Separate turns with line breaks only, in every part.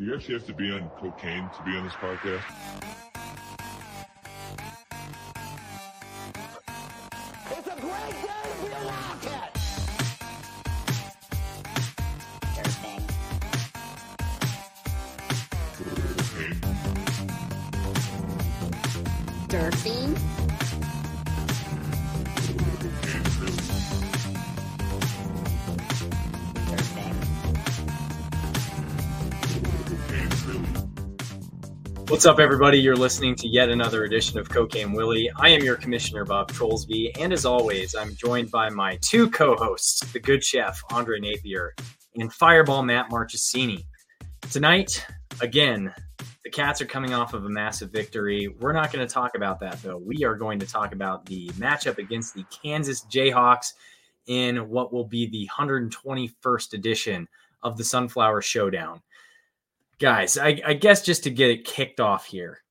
Do you actually have to be on cocaine to be on this podcast?
What's up, everybody? You're listening to yet another edition of Cocaine Willie. I am your commissioner, Bob Trollsby, and as always, I'm joined by my two co-hosts, the good chef Andre Napier and Fireball Matt Marchesini. Tonight, again, the Cats are coming off of a massive victory. We're not going to talk about that though. We are going to talk about the matchup against the Kansas Jayhawks in what will be the 121st edition of the Sunflower Showdown guys, I, I guess just to get it kicked off here,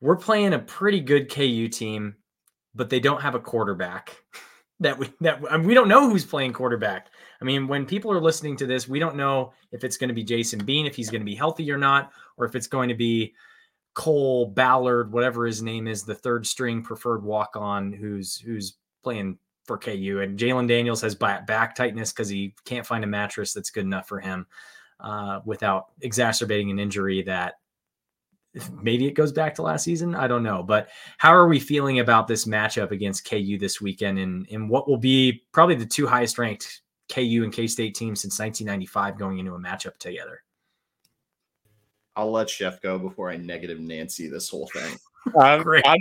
we're playing a pretty good KU team, but they don't have a quarterback. that we that I mean, we don't know who's playing quarterback. I mean, when people are listening to this, we don't know if it's going to be Jason Bean, if he's going to be healthy or not, or if it's going to be Cole Ballard, whatever his name is, the third string preferred walk on, who's who's playing for KU. And Jalon Daniels has back, back tightness because he can't find a mattress that's good enough for him uh, without exacerbating an injury that maybe it goes back to last season. I don't know. But how are we feeling about this matchup against KU this weekend and, and what will be probably the two highest ranked KU and K State teams since 1995 going into a matchup together?
I'll let Chef go before I negative Nancy this whole thing.
I'm,
Great.
I'm,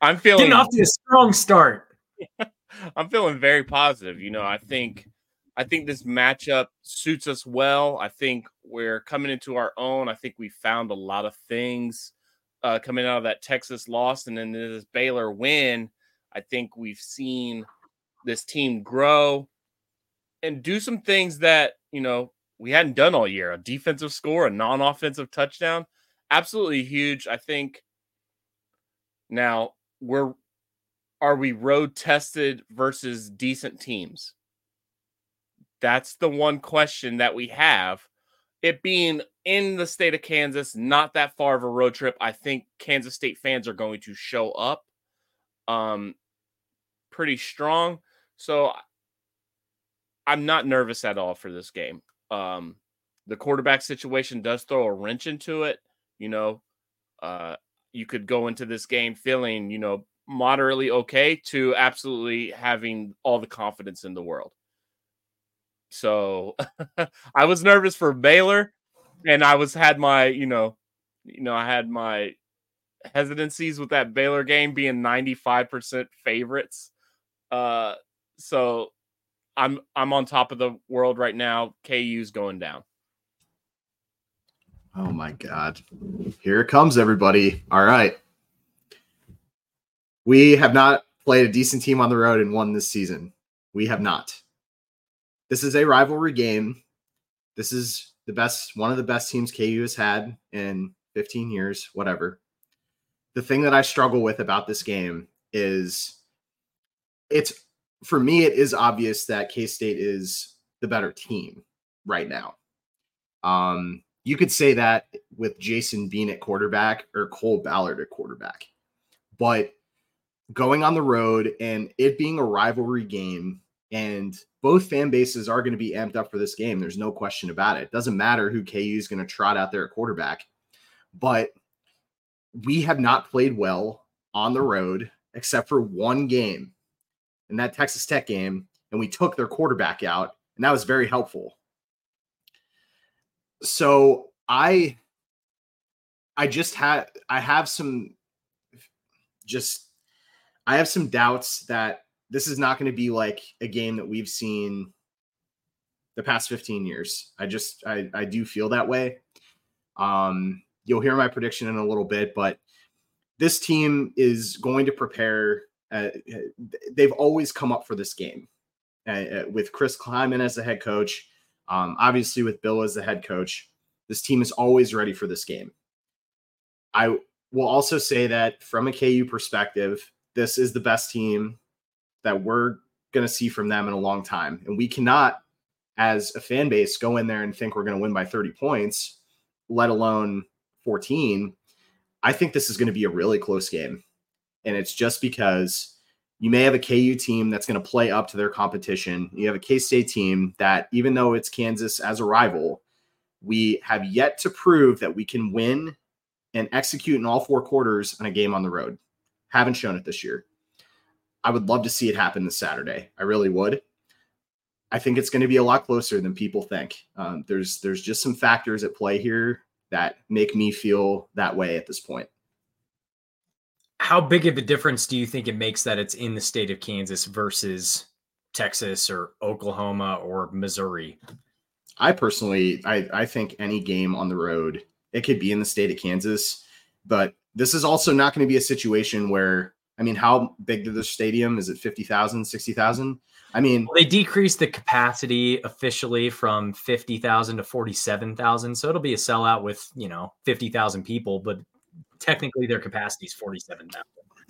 I'm feeling
Getting off to a strong start.
I'm feeling very positive. You know, I think I think this matchup suits us well. I think we're coming into our own. I think we found a lot of things uh, coming out of that Texas loss and then this Baylor win. I think we've seen this team grow and do some things that, you know, we hadn't done all year. A defensive score, a non-offensive touchdown. Absolutely huge. I think now we're are we road tested versus decent teams? That's the one question that we have. It being in the state of Kansas, not that far of a road trip, I think Kansas State fans are going to show up um pretty strong. So I'm not nervous at all for this game. Um the quarterback situation does throw a wrench into it, you know. Uh you could go into this game feeling, you know, moderately okay to absolutely having all the confidence in the world. So I was nervous for Baylor and I was had my, you know, you know, I had my hesitancies with that Baylor game being 95% favorites. Uh so I'm I'm on top of the world right now. KU's going down.
Oh my God. Here it comes, everybody. All right. We have not played a decent team on the road and won this season. We have not. This is a rivalry game. This is the best, one of the best teams KU has had in 15 years, whatever. The thing that I struggle with about this game is it's for me, it is obvious that K State is the better team right now. Um, you could say that with Jason Bean at quarterback or Cole Ballard at quarterback. But going on the road and it being a rivalry game, and both fan bases are going to be amped up for this game. There's no question about it. Doesn't matter who KU is going to trot out there at quarterback. But we have not played well on the road except for one game in that Texas Tech game, and we took their quarterback out, and that was very helpful so i i just had i have some just i have some doubts that this is not going to be like a game that we've seen the past 15 years. I just i i do feel that way. Um you'll hear my prediction in a little bit but this team is going to prepare uh, they've always come up for this game uh, with chris klieman as the head coach um, obviously, with Bill as the head coach, this team is always ready for this game. I will also say that from a KU perspective, this is the best team that we're going to see from them in a long time. And we cannot as a fan base go in there and think we're going to win by 30 points, let alone 14, I think this is going to be a really close game. And it's just because you may have a KU team that's going to play up to their competition. You have a K State team that, even though it's Kansas as a rival, we have yet to prove that we can win and execute in all four quarters on a game on the road. Haven't shown it this year. I would love to see it happen this Saturday. I really would. I think it's going to be a lot closer than people think. Um, there's there's just some factors at play here that make me feel that way at this point.
How big of a difference do you think it makes that it's in the state of Kansas versus Texas or Oklahoma or Missouri?
I personally, I, I think any game on the road, it could be in the state of Kansas, but this is also not going to be a situation where, I mean, how big is the stadium? Is it 50,000, 60,000? I mean,
They decreased the capacity officially from 50,000 to 47,000. So it'll be a sellout with, you know, 50,000 people, but technically their capacity is 47,000.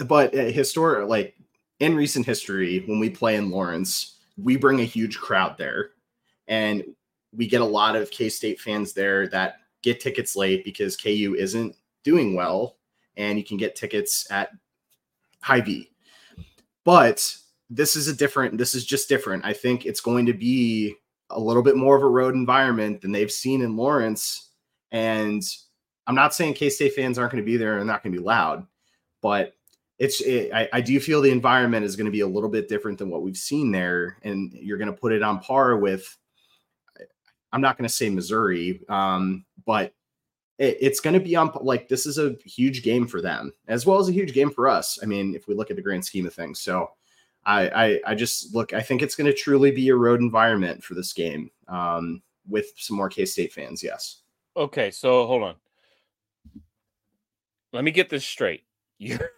but uh, historic, like in recent history, when we play in Lawrence, we bring a huge crowd there, and we get a lot of K State fans there that get tickets late because KU isn't doing well, and you can get tickets at Hy-Vee. But this is a different. This is just different. I think it's going to be a little bit more of a road environment than they've seen in Lawrence, and I'm not saying K State fans aren't going to be there and not going to be loud, but it's it, I, I do feel the environment is going to be a little bit different than what we've seen there, and you're going to put it on par with. I'm not going to say Missouri, um, but it, it's going to be on like this is a huge game for them as well as a huge game for us. I mean, if we look at the grand scheme of things, so I I, I just look. I think it's going to truly be a road environment for this game um, with some more K State fans. Yes.
Okay, so hold on. Let me get this straight. You're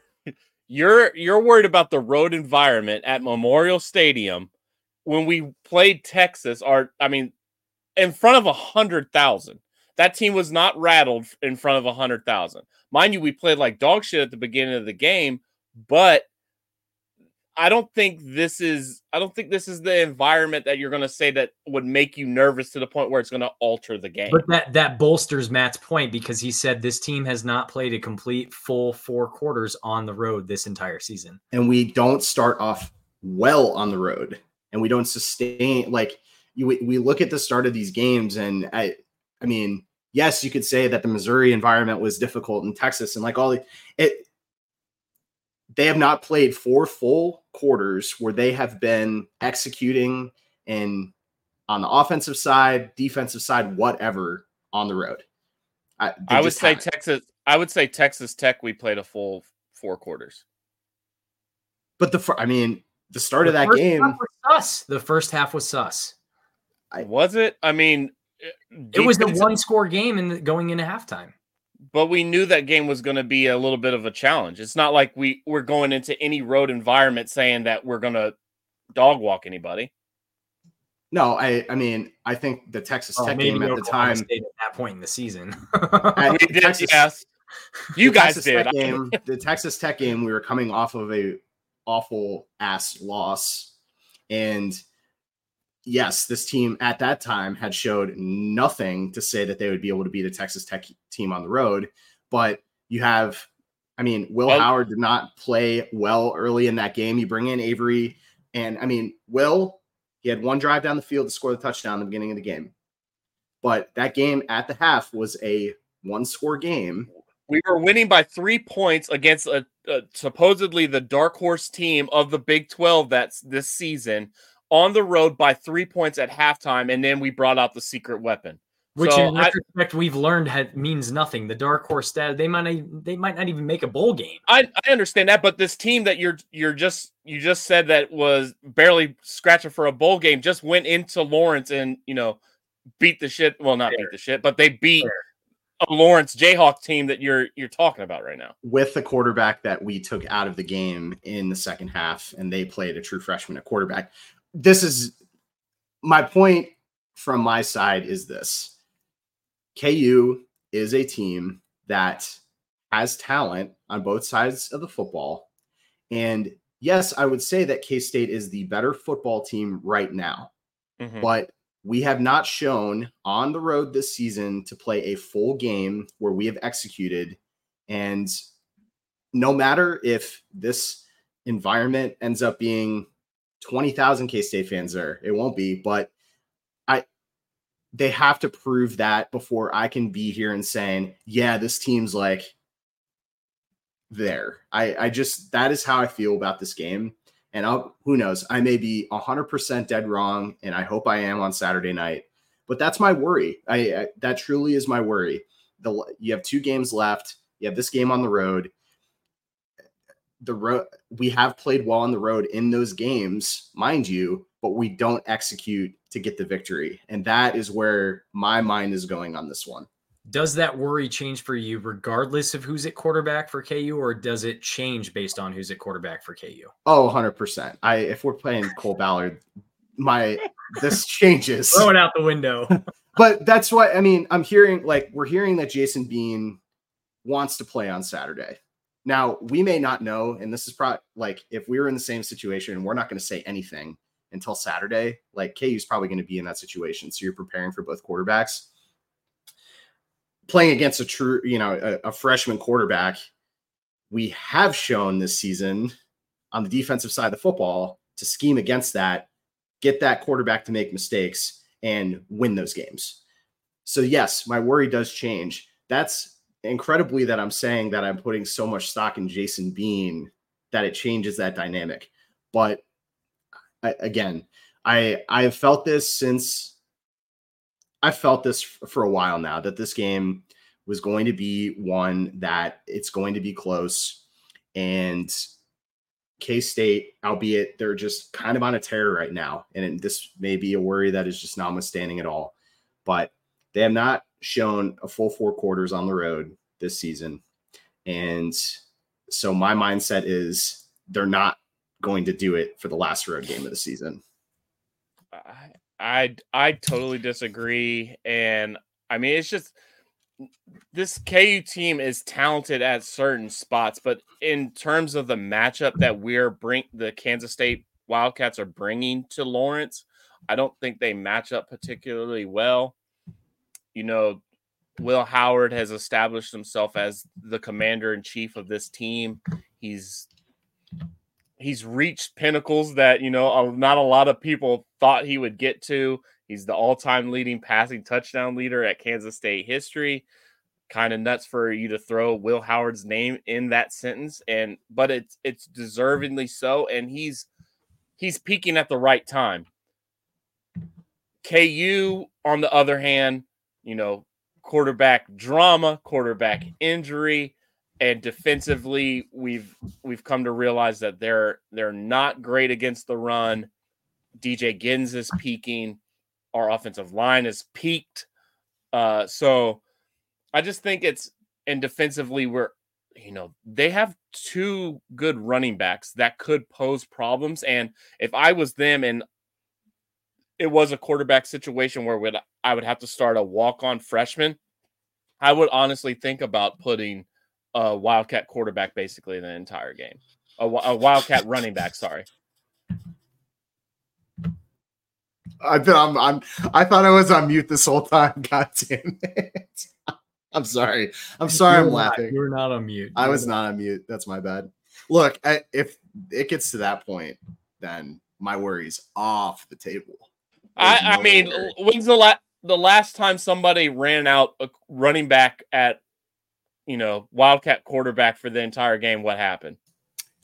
you're you're worried about the road environment at Memorial Stadium when we played Texas, or I mean, in front of a hundred thousand. That team was not rattled in front of a hundred thousand. Mind you, we played like dog shit at the beginning of the game, but I don't think this is I don't think this is the environment that you're going to say that would make you nervous to the point where it's going to alter the game.
But that that bolsters Matt's point because he said this team has not played a complete full four quarters on the road this entire season.
and we don't start off well on the road and we don't sustain like you we, we look at the start of these games and I I mean yes you could say that the Missouri environment was difficult in Texas and like all the it they have not played four full quarters where they have been executing and on the offensive side, defensive side, whatever on the road. I,
I would say
haven't.
Texas. I would say Texas Tech. We played a full four quarters.
but the I mean the start of
The
that
first
game
half was sus. The first half was sus.
I-
Was it? I mean,
It was a one score game and going into halftime.
but we knew that game was going to be a little bit of a challenge. It's not like we we're going into any road environment saying that we're going to dog walk anybody.
No, I I mean I think the Texas
Well,
Tech
maybe
game at the time.
At that point in the season.
at
We did,
Texas-
yes. You
the
guys
Texas
did.
Game, the Texas Tech game. We were coming off of a awful ass loss, and yes, this team at that time had showed nothing to say that they would be able to beat a Texas Tech team on the road. But you have, I mean, Will
Well-
Howard did not play well early in that game. You bring in Avery, and I mean, Will, he had one drive down the field to score the touchdown in the beginning of the game. But that game at the half was a one score game.
We were winning by three points against a, a supposedly the dark horse team of the Big Twelve that's this season on the road by three points at halftime, and then we brought out the secret weapon.
Which
So
in
I-
retrospect we've learned had, means nothing. The dark horse stat they might not, they might not even make a bowl game.
I, I understand that, but this team that you're you're just you just said that was barely scratching for a bowl game just went into Lawrence and you know beat the shit. Well, not beat the shit, but they beat
Fair.
a Lawrence Jayhawk team that you're you're talking about right now.
with the quarterback that we took out of the game in the second half, and they played a true freshman at quarterback. This is my point from my side is this KU is a team that has talent on both sides of the football. And yes, I would say that K State is the better football team right now
Mhm.
but we have not shown on the road this season to play a full game where we have executed. And no matter if this environment ends up being 20,000 K State fans there, it won't be, but I, they have to prove that before I can be here and saying, yeah, this team's like there. I, I just, that is how I feel about this game. And I'll, who knows, I may be 100% dead wrong, and I hope I am on Saturday night. But that's my worry. I, I that truly is my worry. The you have two games left. You have this game on the road. The road we have played well on the road in those games, mind you, but we don't execute to get the victory, and that is where my mind is going on this one.
Does that worry change for you regardless of who's at quarterback for KU, or does it change based on who's at quarterback for KU?
Oh, 100%. I if we're playing Cole Ballard, my this changes.
Throw it out the window.
But that's what I mean. I'm hearing like we're hearing that Jason Bean wants to play on Saturday. Now, we may not know, and this is probably like if we were in the same situation, we're not going to say anything until Saturday. Like KU's probably going to be in that situation. So you're preparing for both quarterbacks. Playing against a true, you know, a, a freshman quarterback, we have shown this season on the defensive side of the football to scheme against that, get that quarterback to make mistakes and win those games. So, yes, my worry does change. That's incredibly that I'm saying that I'm putting so much stock in Jason Bean that it changes that dynamic. But I, again, I I have felt this since I felt this for a while now that this game was going to be one that it's going to be close and K State, albeit they're just kind of on a tear right now. And this may be a worry that is just notwithstanding at all. But they have not shown a full four quarters on the road this season. And so my mindset is they're not going to do it for the last road game of the season.
I I, totally disagree, and I mean it's just this KU team is talented at certain spots, but in terms of the matchup that we're bring the Kansas State Wildcats are bringing to Lawrence, I don't think they match up particularly well. You know, Will Howard has established himself as the commander in chief of this team. He's he's reached pinnacles that you know not a lot of people thought he would get to. He's the all-time leading passing touchdown leader at Kansas State history. Kind of nuts for you to throw Will Howard's name in that sentence, and but it's it's deservingly so, and he's he's peaking at the right time. KU, on the other hand, you know, quarterback drama, quarterback injury, and defensively we've we've come to realize that they're they're not great against the run. DJ Giddens is peaking. Our offensive line is peaked. Uh, so I just think it's and defensively we're you know they have two good running backs that could pose problems. And if I was them and it was a quarterback situation where I would have to start a walk on freshman, I would honestly think about putting a Wildcat quarterback basically the entire game. A, a Wildcat running back, sorry.
I I'm, I'm I thought I was on mute this whole time. God damn it. I'm sorry. I'm sorry.
You're
I'm
not-
laughing.
You're not on mute.
I was not on mute. That's my bad. Look, I, if it gets to that point, then my worries off the table. There's
I, I
no
mean,
worry.
when's the la- the last time somebody ran out a running back at you know Wildcat quarterback for the entire game? What happened?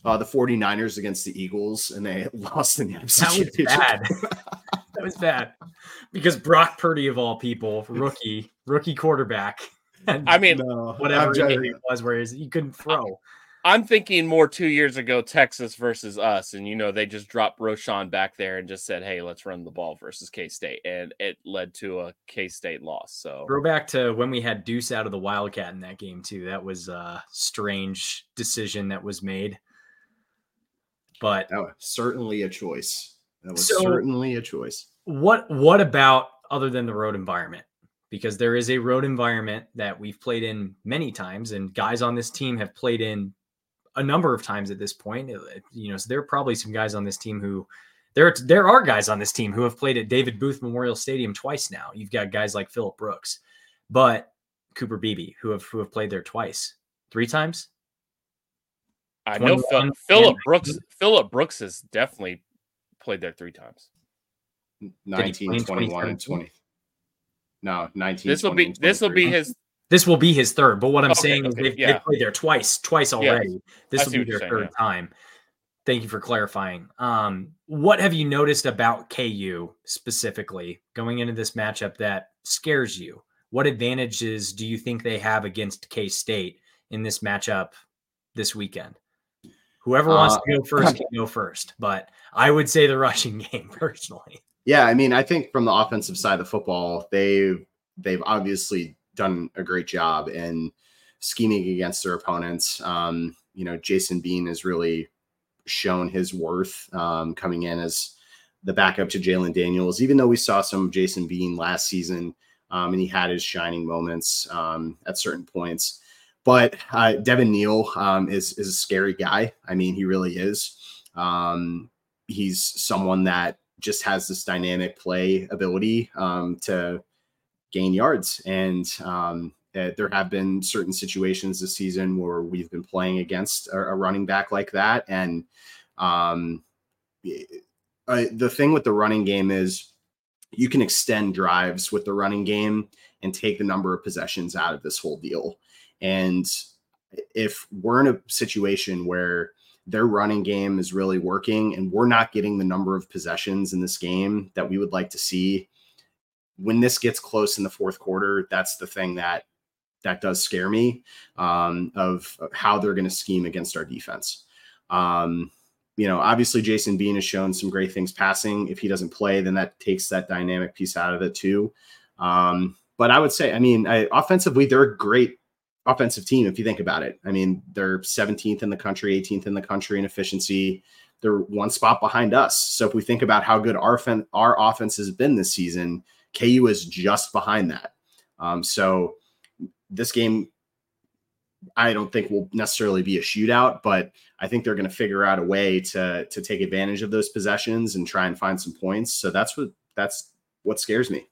uh, the 49ers against the Eagles, and they lost in the NFC
That was bad. that was bad because Brock Purdy of all people, rookie, rookie quarterback, and
I mean,
No,
whatever
I'm just-
game it was, where he couldn't throw.
I'm thinking more two years ago, Texas versus us, and you know they just dropped Roschon back there and just said, "Hey, let's run the ball versus K State," and it led to a K State loss. So
Throw back to when we had Deuce out of the Wildcat in that game too. That was a strange decision that was made. But
that was certainly a choice. That was
So-
certainly a choice.
what what about other than the road environment? Because there is a road environment that we've played in many times, and guys on this team have played in a number of times at this point. Uh, You know, so there are probably some guys on this team who there there are guys on this team who have played at David Booth Memorial Stadium twice now. You've got guys like Phillip Brooks, but Cooper Beebe who have who have played there twice, three times.
I know Phil,
21
Phillip Brooks. Phillip Brooks has definitely played there three times.
19, 21, and 20. No, 19.
This will be this will be his.
This will be his third, but what I'm
Okay,
saying is they've,
yeah.
they've played there twice, twice already. This
I
will be
what you're
their
saying,
third time. Thank you for clarifying. Um, what have you noticed about KU specifically going into this matchup that scares you? What advantages do you think they have against K State in this matchup this weekend? Whoever wants
Uh,
to go first can go first, but I would say the rushing game personally.
Yeah, I mean, I think from the offensive side of the football, they they've obviously done a great job in scheming against their opponents. Um, you know, Jason Bean has really shown his worth um, coming in as the backup to Jalon Daniels. Even though we saw some of Jason Bean last season, um, and he had his shining moments um, at certain points. But uh, Devin Neal um, is is a scary guy. I mean, he really is. Um, he's someone that just has this dynamic play ability um, to gain yards. And um, uh, there have been certain situations this season where we've been playing against a, a running back like that. And um, uh, the thing with the running game is you can extend drives with the running game and take the number of possessions out of this whole deal. And if we're in a situation where their running game is really working and we're not getting the number of possessions in this game that we would like to see when this gets close in the fourth quarter that's the thing that that does scare me um, of how they're going to scheme against our defense um, you know obviously jason bean has shown some great things passing if he doesn't play then that takes that dynamic piece out of it too um, but i would say i mean I, offensively they're a great offensive team if you think about it. I mean, they're 17th in the country, 18th in the country in efficiency. They're one spot behind us. So if we think about how good our our offense has been this season, KU is just behind that. Um, so this game, I don't think will necessarily be a shootout, but I think they're going to figure out a way to to take advantage of those possessions and try and find some points. So that's what that's what scares me.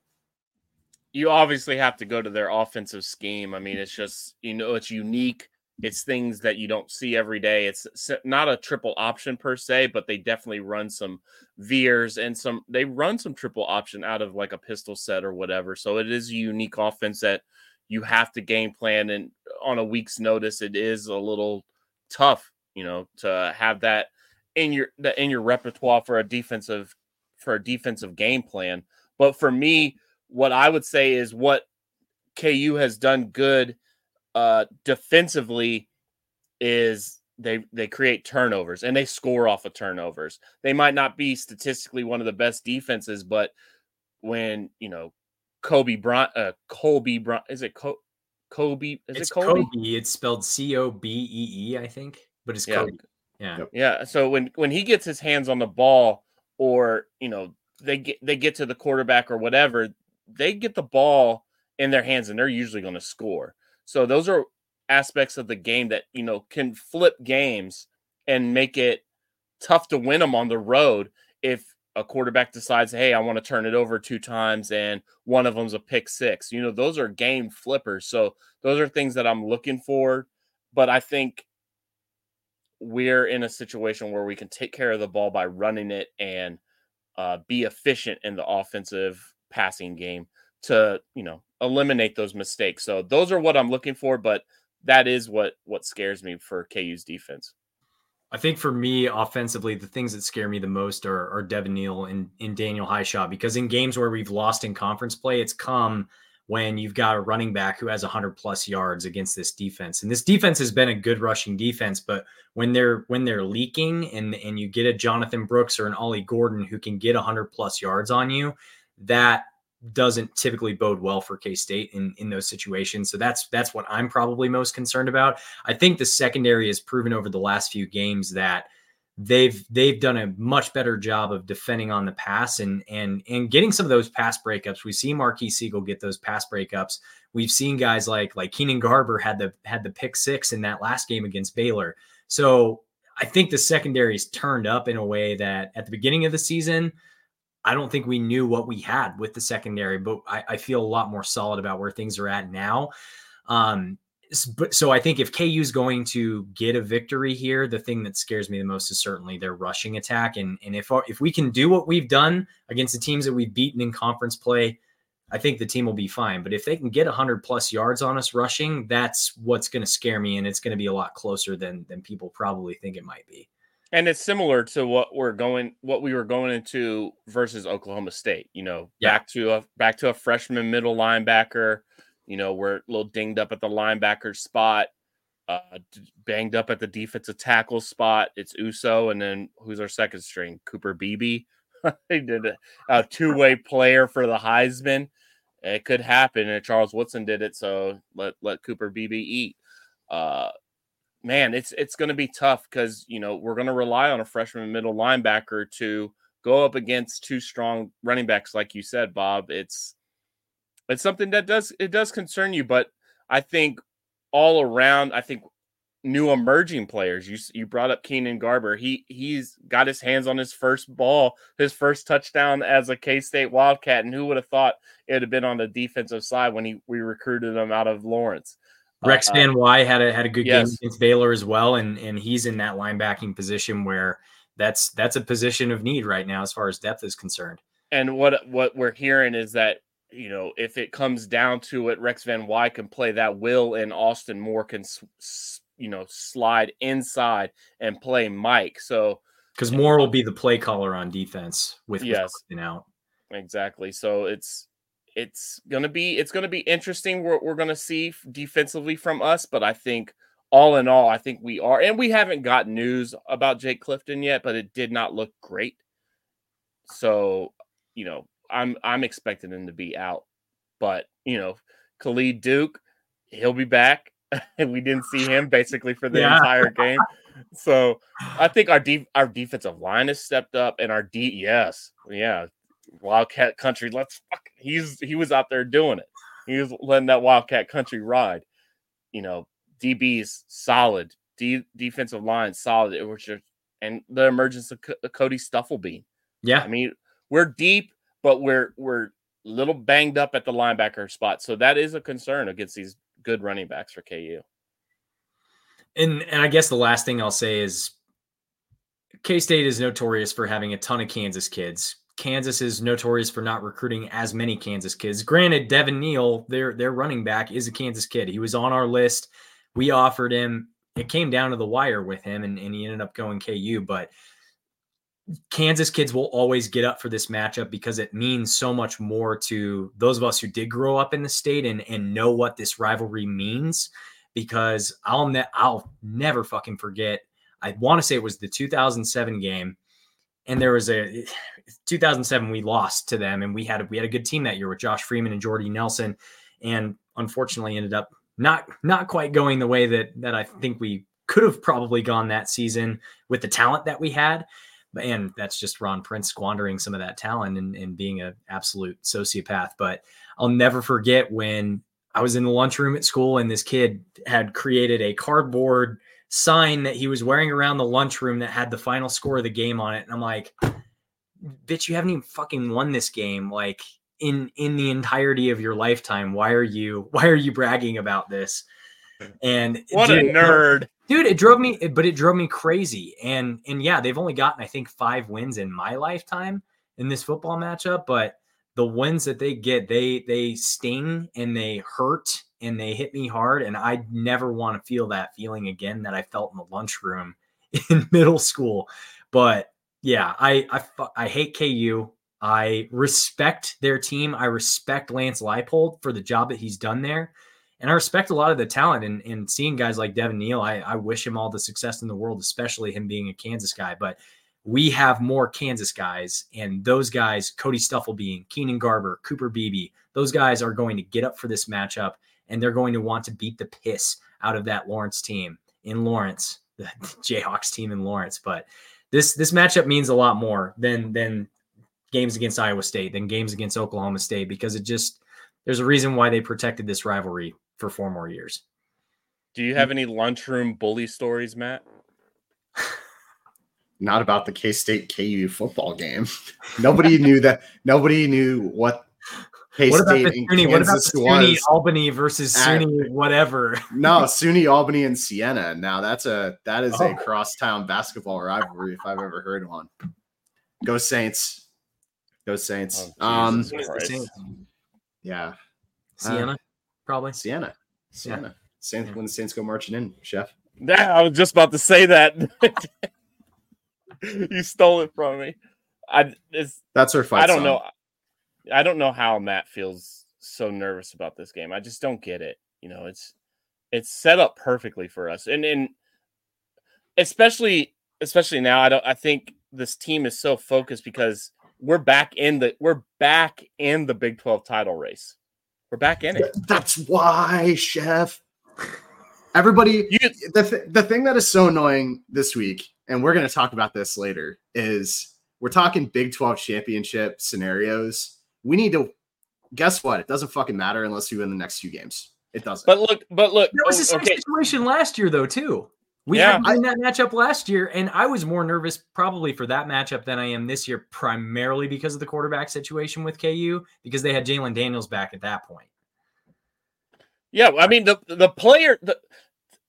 you obviously have to go to their offensive scheme. I mean, it's just you know it's unique. It's things that you don't see every day. It's not a triple option per se, but they definitely run some veers and some. They run some triple option out of like a pistol set or whatever. So it is a unique offense that you have to game plan. And on a week's notice, it is a little tough, you know, to have that in your in your repertoire for a defensive for a defensive game plan. But for me, what I would say is what KU has done good uh defensively is they they create turnovers and they score off of turnovers. They might not be statistically one of the best defenses, but when you know Cobee Bryant, uh, Cobee Bryant, is it Co- Kobe? Is
it's
it Kobe?
Kobe. It's spelled C O B E E, I think, but it's
Yeah.
Kobe. Yeah.
Yeah. So when when he gets his hands on the ball, or you know they get they get to the quarterback or whatever, they get the ball in their hands and they're usually going to score. So those are aspects of the game that you know can flip games and make it tough to win them on the road if a quarterback decides, hey, I want to turn it over two times and one of them's a pick six. You know, those are game flippers. So those are things that I'm looking for. But I think we're in a situation where we can take care of the ball by running it and uh, be efficient in the offensive passing game to you know eliminate those mistakes. So those are what I'm looking for, but that is what what scares me for KU's defense.
I think for me, offensively, the things that scare me the most are, are Devin Neal and, and Daniel Hishaw because in games where we've lost in conference play, it's come when you've got a running back who has 100 plus yards against this defense. And this defense has been a good rushing defense, but when they're when they're leaking and and you get a Jonathan Brooks or an Ollie Gordon who can get 100 plus yards on you, that doesn't typically bode well for K-State in in those situations. So that's that's what I'm probably most concerned about. I think the secondary has proven over the last few games that they've they've done a much better job of defending on the pass and and and getting some of those pass breakups. We see Marques Sigle get those pass breakups. We've seen guys like like Keenan Garber had the had the pick six in that last game against Baylor. So I think the secondary's turned up in a way that at the beginning of the season, I don't think we knew what we had with the secondary, but I, I feel a lot more solid about where things are at now. Um, but so I think if KU is going to get a victory here, the thing that scares me the most is certainly their rushing attack. And and if if we can do what we've done against the teams that we've beaten in conference play, I think the team will be fine. But if they can get 100 plus yards on us rushing, that's what's going to scare me, and it's going to be a lot closer than than people probably think it might be.
And it's similar to what we're going what we were going into versus Oklahoma State. You know,
Yeah.
back to a back to a freshman middle linebacker. You know, we're a little dinged up at the linebacker spot, uh, banged up at the defensive tackle spot. It's Uso, and then who's our second string? Cooper Beebe. they did a, a two way player for the Heisman. It could happen, and Charles Woodson did it. So let let Cooper Beebe eat. Uh, man, it's it's going to be tough because you know we're going to rely on a freshman middle linebacker to go up against two strong running backs, like you said, Bob. It's it's something that does it does concern you, but I think all around, I think new emerging players. You you brought up Keenan Garber. He he's got his hands on his first ball, his first touchdown as a K State Wildcat, and who would have thought it would have been on the defensive side when he we recruited him out of Lawrence.
Rex
Uh,
Van Wy had a had a good
yes.
game against Baylor as well, and and he's in that linebacking position where that's that's a position of need right now as far as depth is concerned.
and what what we're hearing is that you know if it comes down to it, Rex Van Wy can play that will, and Austin Moore can you know slide inside and play Mike. So
Because Moore will be the play caller on defense with,
Yes.
Clifford out.
exactly, so it's it's gonna be it's gonna be interesting what we're gonna see defensively from us, but I think. All in all, I think we are, and we haven't got news about Jake Clifford yet, but it did not look great. So, you know, I'm I'm expecting him to be out, but you know, Khalid Duke, he'll be back. and we didn't see him basically for the
Yeah.
entire game. So I think our de- our defensive line has stepped up, and our D yes, yeah, Wildcat Country. Let's fuck. He's he was out there doing it. He was letting that Wildcat Country ride. You know, DB's solid. D defensive line solid. It was just and the emergence of Co- Cody Stufflebean.
Yeah,
I mean, we're deep, but we're we're a little banged up at the linebacker spot. So that is a concern against these good running backs for KU.
and and I guess the last thing I'll say is K State is notorious for having a ton of Kansas kids. Kansas is notorious for not recruiting as many Kansas kids. Granted, Devin Neal, their their running back, is a Kansas kid. He was on our list. We offered him. It came down to the wire with him, and, and he ended up going KU. But Kansas kids will always get up for this matchup because it means so much more to those of us who did grow up in the state and, and know what this rivalry means. Because I'll ne- I'll never fucking forget. I want to say it was the 2007 game, and there was a 2007 we lost to them, and we had a, we had a good team that year with Josh Freeman and Jordy Nelson, and unfortunately ended up not not quite going the way that that I think we could have probably gone that season with the talent that we had and that's just Ron Prince squandering some of that talent and, and being an absolute sociopath. But I'll never forget when I was in the lunchroom at school and this kid had created a cardboard sign that he was wearing around the lunchroom that had the final score of the game on it. And I'm like, bitch, you haven't even fucking won this game. Like in in the entirety of your lifetime. Why are you why are you bragging about this? And
What
dude,
a nerd.
dude it drove me but it drove me crazy and and yeah they've only gotten i think five wins in my lifetime in this football matchup but the wins that they get they they sting and they hurt and they hit me hard and i never want to feel that feeling again that i felt in the lunchroom in middle school but yeah i i, I hate ku i respect their team i respect lance leipold for the job that he's done there and I respect a lot of the talent and, and seeing guys like Devin Neal. I, I wish him all the success in the world, especially him being a Kansas guy. But we have more Kansas guys, and those guys, Cody Stufflebean, Keenan Garber, Cooper Beebe, those guys are going to get up for this matchup, and they're going to want to beat the piss out of that Lawrence team in Lawrence, the Jayhawks team in Lawrence. But this this matchup means a lot more than than games against Iowa State, than games against Oklahoma State, because it just there's a reason why they protected this rivalry for four more years.
Do you have mm. any lunchroom bully stories, Matt?
not about the K State KU football game. nobody knew that. Nobody knew what K
What about
State
the SUNY? What about the SUNY
was.
Albany versus
at-
SUNY whatever?
no, SUNY Albany and Siena. Now that's a that is a
Oh.
crosstown basketball rivalry if I've ever heard one. Go Saints. Go Saints.
Oh,
um
Jesus Christ.
yeah.
Siena, probably.
Siena. Siena. Saints
Yeah.
when the Saints go marching in, chef.
Yeah, I was just about to say that. you stole it from me. I it's
That's her fight.
I don't
song.
know. I don't know how Matt feels so nervous about this game. I just don't get it. You know, it's it's set up perfectly for us, and and especially especially now. I don't. I think this team is so focused because we're back in the we're back in the Big Twelve title race. We're back in it.
That's why, chef. Everybody
You
the, th- the thing that is so annoying this week, and we're going to talk about this later, is we're talking Big 12 championship scenarios. We need to guess what? It doesn't fucking matter unless you win the next few games. It doesn't.
but look, but look.
That was the
oh,
same
okay,
situation last year, though, too. We
Yeah.
had in that matchup last year, and I was more nervous probably for that matchup than I am this year, primarily because of the quarterback situation with KU, because they had Jalon Daniels back at that point.
Yeah, I mean the the player the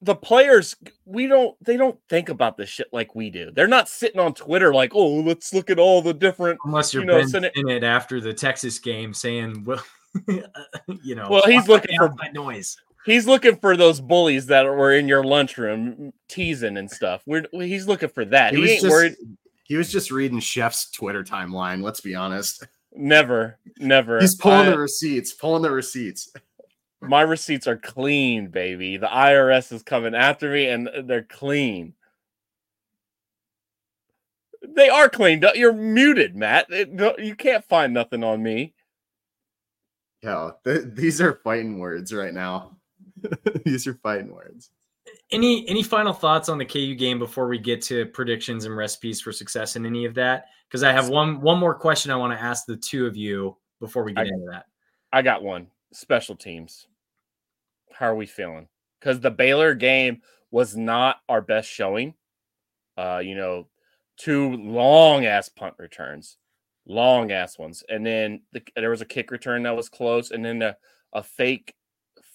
the players we don't they don't think about this shit like we do. They're not sitting on Twitter like, "Oh, let's look at all the different."
Unless you're
You know,
Ben
send it-
after the Texas game saying, well, you know,
Well, he's looking for-
that noise.
He's looking for those bullies that were in your lunchroom teasing and stuff. We're he's looking for that.
he,
He,
was
ain't
just,
worried.
he was just reading Chef's Twitter timeline. Let's be honest.
Never, never.
He's pulling
I-
the receipts, pulling the receipts.
My receipts are clean, baby. The IRS is coming after me, and uh, they're clean. They are clean. You're muted, Matt. You can't find nothing on me.
Yo, th- these are fighting words right now. these are fighting words.
Any any final thoughts on the KU game before we get to predictions and recipes for success in any of that? Because I have one one more question I want to ask the two of you before we get
I-
into that.
I got one. Special teams. How are we feeling? Because the Baylor game was not our best showing. Uh, you know, two long ass punt returns, long ass ones, and then the, there was a kick return that was close, and then a, a fake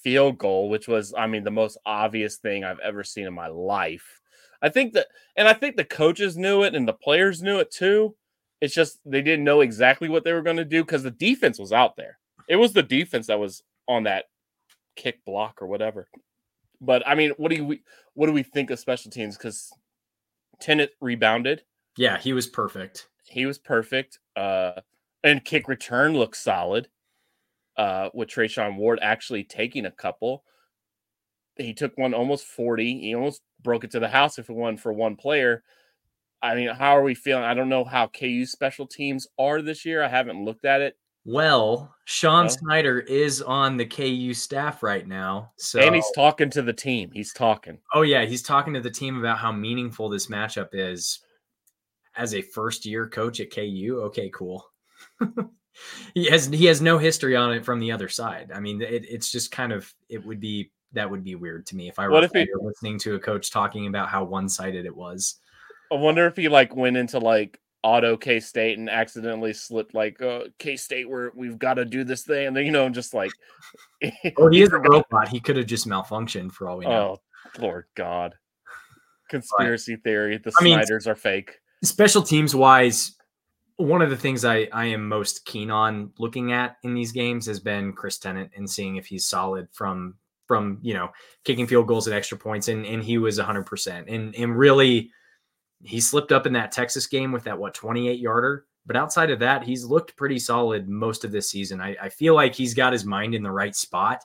field goal, which was, I mean, the most obvious thing I've ever seen in my life. I think that, and I think the coaches knew it, and the players knew it too. It's just they didn't know exactly what they were going to do because the defense was out there. It was the defense that was on that kick block or whatever. But I mean, what do you what do we think of special teams? Because Tennant rebounded,
Yeah, he was perfect.
he was perfect. Uh, and kick return looks solid. Uh, with Treshaun Ward actually taking a couple, he took one almost forty. He almost broke it to the house if it wasn't for one player. I mean, how are we feeling? I don't know how KU special teams are this year. I haven't looked at it.
Well, Sean
Oh.
Snyder is on the KU staff right now. So
And he's talking to the team. He's talking.
Oh yeah, he's talking to the team about how meaningful this matchup is as a first year coach at KU. Okay, cool. he has he has no history on it from the other side. I mean, it, it's just kind of it would be that would be weird to me if I were
he-
listening to a coach talking about how one sided it was.
I wonder if he like went into like auto K State and accidentally slipped like uh, K State where we've got to do this thing, and then you know just like
Oh, he is a robot. He could have just malfunctioned for all we know.
oh Lord God, conspiracy theory. The
I mean,
are fake.
special teams wise one of the things I, I am most keen on looking at in these games has been Chris Tennant and seeing if he's solid from from you know kicking field goals and extra points and and he was 100% and and really he slipped up in that Texas game with that what 28 yarder but outside of that he's looked pretty solid most of this season I, I feel like he's got his mind in the right spot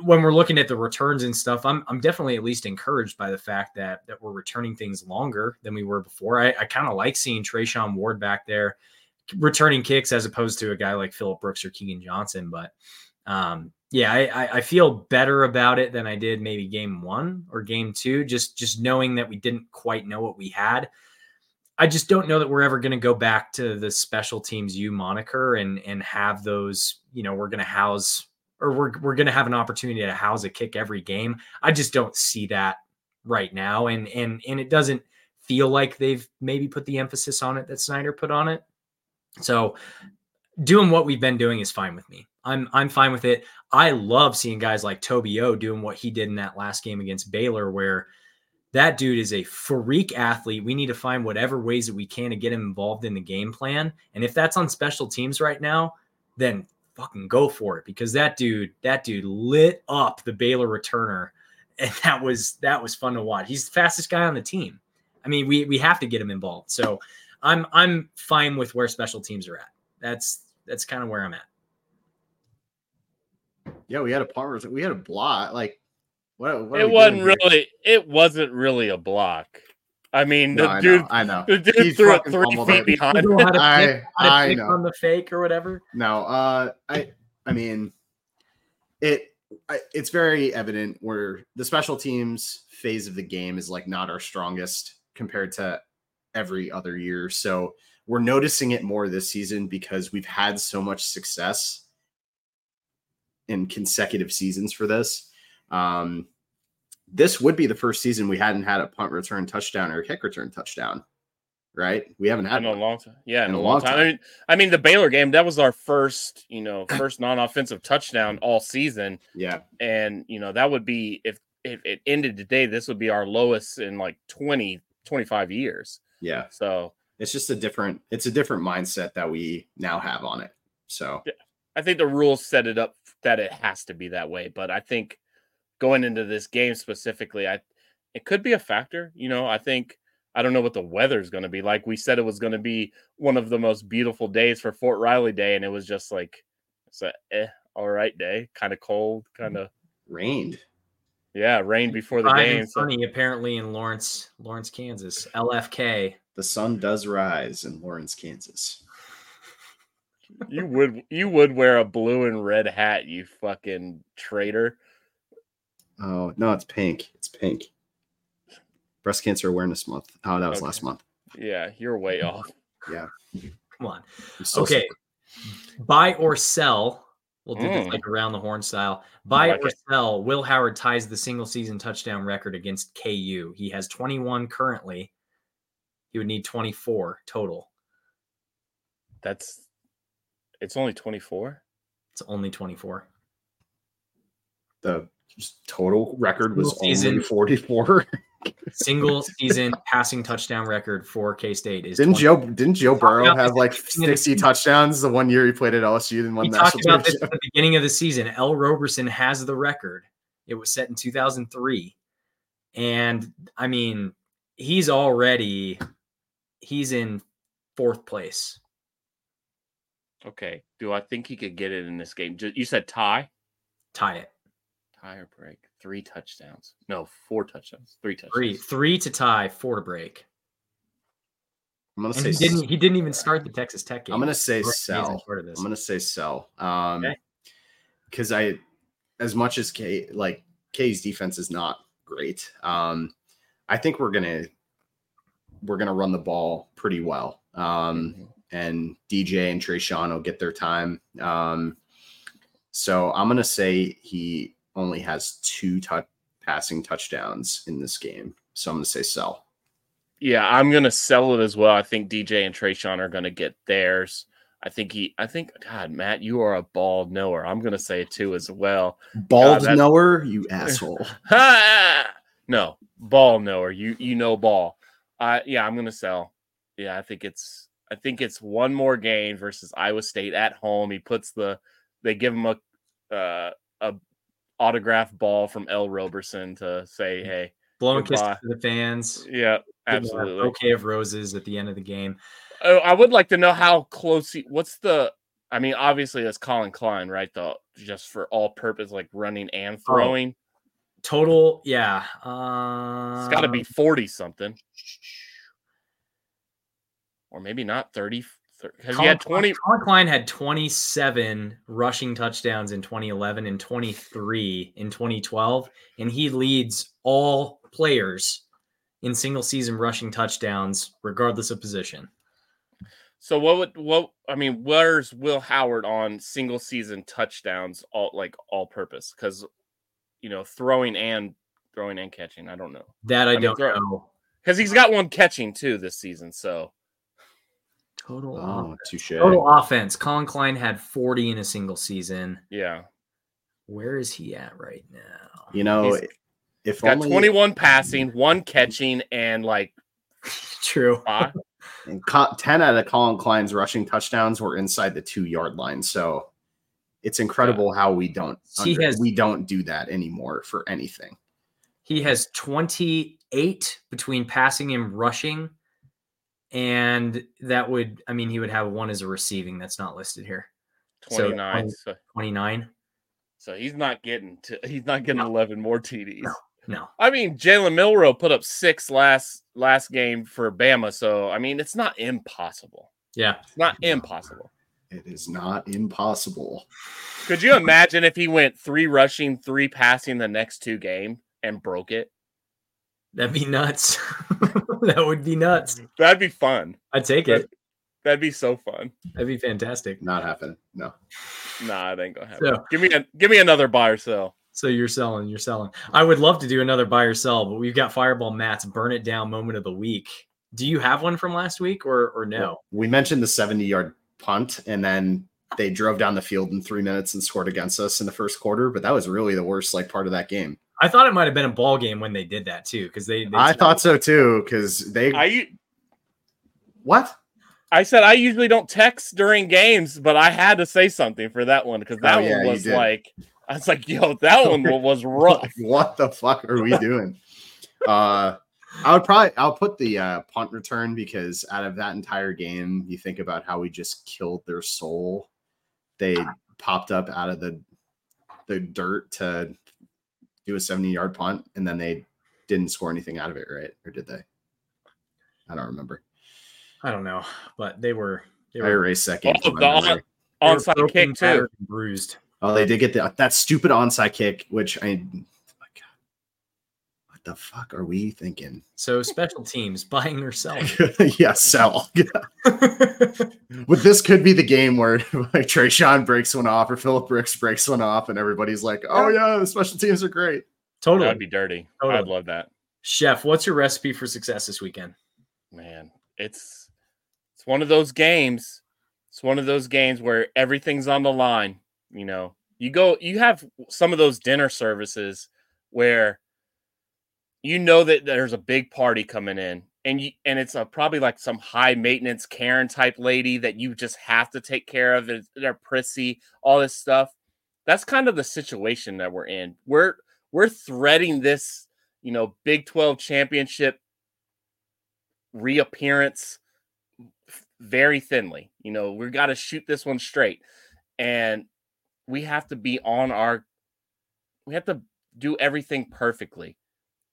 when we're looking at the returns and stuff, I'm I'm definitely at least encouraged by the fact that that we're returning things longer than we were before. I, I kind of like seeing Treshaun Ward back there returning kicks as opposed to a guy like Phillip Brooks or Keagan Johnson. But um, yeah, I, I, feel better about it than I did maybe game one or game two. Just just knowing that we didn't quite know what we had. I just don't know that we're ever going to go back to the special teams U moniker and and have those. You know, we're going to house or we're we're going to have an opportunity to house a kick every game. I just don't see that right now, and and and it doesn't feel like they've maybe put the emphasis on it that Snyder put on it. So doing what we've been doing is fine with me. I'm I'm fine with it. I love seeing guys like Toby O doing what he did in that last game against Baylor, where that dude is a freak athlete. We need to find whatever ways that we can to get him involved in the game plan. And if that's on special teams right now, then fucking go for it because that dude, that dude lit up the Baylor returner. And that was that was fun to watch. He's the fastest guy on the team. I mean, we we have to get him involved. So I'm I'm fine with where special teams are at. That's that's kind of where I'm at.
Yeah, we had a punt return. We had a block. Like, what? what
it wasn't really. It wasn't really a block. I mean, the
No, I
dude,
know. I know.
the dude
He
threw it
fucking
three
fumbled
feet
it.
behind.
You know how to
I-
pick, how to
I
pick
know.
on the fake or whatever.
No, uh, I, I mean, it, I, it's very evident where the special teams phase of the game is like not our strongest compared to every other year. So we're noticing it more this season because we've had so much success in consecutive seasons for this. Um, this would be the first season we hadn't had a punt return touchdown or a kick return touchdown, right? We haven't had
in a long time. Yeah, in, a long, time. I mean, I mean, the Baylor game that was our first, you know, first non-offensive touchdown all season,
Yeah,
and you know that would be if if it ended today, this would be our lowest in like 20, 25 years.
yeah.
So
it's just a different it's a different mindset that we now have on it so
I think the rules set it up that it has to be that way. But I think going into this game specifically, I it could be a factor. You know, I think I don't know what the weather is going to be like. We said it was going to be one of the most beautiful days for Fort Riley Day, and it was just like it's a eh, all right day, kind of cold, kind of
rained
yeah, rain before the
Five
game.
and
So
sunny apparently in Lawrence, Lawrence, Kansas. LFK.
the sun does rise in lawrence kansas
you would you would wear a blue and red hat, you fucking traitor.
oh no it's pink it's pink breast cancer awareness month oh that was
Okay.
last month
Yeah, you're way off.
yeah
Come on.
So
Okay. Buy or sell. We'll do this
Mm.
like around the horn style. Buy
like
or
it.
sell. Will Howard ties the single season touchdown record against KU. He has 21 currently. He would need 24 total.
That's it's only 24.
It's only 24.
the total record was
season.
only 44
Single season passing touchdown record for K State is
didn't
20.
joe didn't joe burrow have like
at the beginning of the
60 touchdowns the one year he played at lsu and won
We
the
talked
national
about this at the beginning of the season. Ell Roberson has the record. It was set in 2003. And I mean, he's already he's in fourth place.
Okay. Do I think he could get it in this game? You said tie,
Tie it.
tie or break. Three touchdowns. No, four touchdowns. Three touchdowns.
Three, three to tie, four to break.
i'm gonna
And
say
he didn't he didn't even start the Texas Tech game.
i'm gonna say
Or
sell
part of this.
I'm gonna say sell. Um
Okay.
because I as much as K like K's defense is not great. Um I think we're gonna we're gonna run the ball pretty well. Um
Mhm.
And DJ and Treshaun will get their time. Um so I'm gonna say he only has two tou- passing touchdowns in this game. So I'm gonna say sell.
Yeah, I'm gonna sell it as well. I think DJ and Treshaun are gonna get theirs. I think he. I think God, Matt, you are a ball knower. I'm gonna say it too as well.
Bald
that's-
knower, you asshole.
no, ball knower. You you know ball. Uh yeah, I'm gonna sell. Yeah, I think it's I think it's one more game versus Iowa State at home. He puts the they give him a uh, a autograph ball from Ell Roberson to say, hey,
Blowing kisses
Goodbye.
to the fans.
yeah, absolutely.
Bouquet of roses at the end of the game.
Oh, I would like to know how close he. What's the? I mean, obviously that's Collin Klein, right? Though, just for all purpose, like running and
Oh,
throwing.
Total, yeah. Uh,
it's got to be forty something, or maybe not thirty. Because he had twenty.
Collin Klein had 27 rushing touchdowns in 2011 and 23 in 2012, and he leads all players in single season rushing touchdowns, regardless of position.
So what would what? I mean, where's Will Howard on single season touchdowns, all like all purpose? Because you know, throwing and throwing and catching. I don't know.
That I,
I
don't
throw-
know.
because he's got one catching too this season. So
Total
Oh,
off- total offense. Collin Klein had 40 in a single season.
yeah,
Where is he at right now?
You know,
He's
if
got
only
21 passing, one catching, and like
True.
five.
and co- 10 out of Collin Klein's rushing touchdowns were inside the two yard line. So it's incredible how we don't
He
under-
has-
we don't do that anymore for anything.
He has 28 between passing and rushing. And that would, I mean, he would have one as a receiving. That's not listed here.
29.
um,
So,
29.
so he's not getting to he's not getting 11 more TDs.
No. No.
I mean, Jalen Milroe put up six last last game for Bama, so I mean, it's not impossible.
Yeah.
It's not impossible.
It is not impossible.
Could you imagine if he went three rushing, three passing the next two game and broke it?
That'd be nuts. that would be nuts.
That'd be fun.
I'd take it.
That'd be so fun.
That'd be fantastic.
Not happening. No.
Nah, it ain't gonna happen.
So-
give me a give me another buy or sell.
So you're selling, you're selling. I would love to do another buy or sell, but we've got Fireball Matt's burn it down moment of the week. Do you have one from last week or or no?
We mentioned the 70 yard punt, and then they drove down the field in three minutes and scored against us in the first quarter. But that was really the worst like part of that game.
I thought it might have been a ball game when they did that too, because they, they
I thought so too, because they
I
what?
I said I usually don't text during games, but I had to say something for that one because that
Oh, yeah,
one was like I was like, yo, that one was rough.
what the fuck are we doing? uh I would probably I'll put the uh, punt return because out of that entire game, you think about how we just killed their soul. They popped up out of the the dirt to do a 70 yard punt, and then they didn't score anything out of it, right? Or did they? I don't remember.
I don't know, but they were they
I
were,
erased that
oh,
game. Oh,
the on-
memory.
they were
Onside kick too.
bruised.
Oh, they did get the, that stupid onside kick, which I. Like, what the fuck are we thinking?
So special teams buying or selling.
yeah, sell. But this could be the game where like Treshaun breaks one off or Phillip Brooks breaks one off, and everybody's like, "Oh yeah, the special teams are great."
totally.
That'd be dirty.
Totally.
I'd love that.
Chef, what's your recipe for success this weekend?
Man, it's it's one of those games. It's one of those games where everything's on the line. You know, you go, you have some of those dinner services where you know that there's a big party coming in, and you and it's a, probably like some high maintenance Karen type lady that you just have to take care of. They're prissy, all this stuff. That's kind of the situation that we're in. We're we're threading this, you know, Big Twelve championship reappearance very thinly. You know, we've got to shoot this one straight. And we have to be on our we have to do everything perfectly.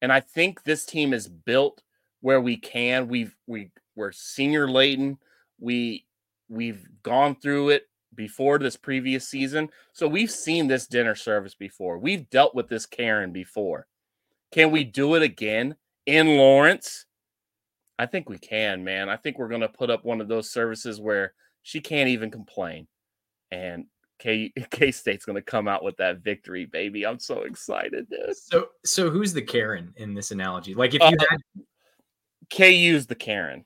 And I think this team is built where we can. We've we we're senior laden. We we've gone through it before this previous season. So we've seen this dinner service before. We've dealt with this Karen before. Can we do it again in Lawrence? I think we can, man. I think we're going to put up one of those services where she can't even complain. And K K State's going to come out with that victory, baby. I'm so excited, dude.
So so who's the Karen in this analogy? Like if
Uh,
you had
KU's the Karen.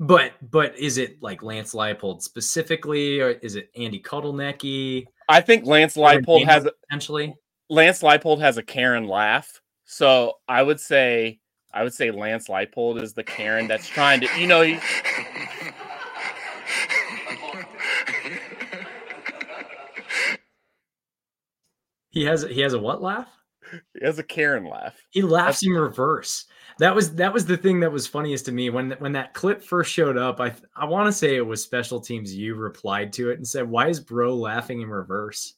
but but is it like Lance Leipold specifically or is it Andy Kotelnicki
I think Lance Leipold has a,
potentially?
Lance Leipold has a Karen laugh. So I would say I would say Lance Leipold is the Karen that's trying to, you know,
he, has he has a what laugh?
he has a Karen laugh.
He laughs in reverse. That was that was the thing that was funniest to me when when that clip first showed up. I I want to say it was special teams. You replied to it and said, "Why is Bro laughing in reverse?"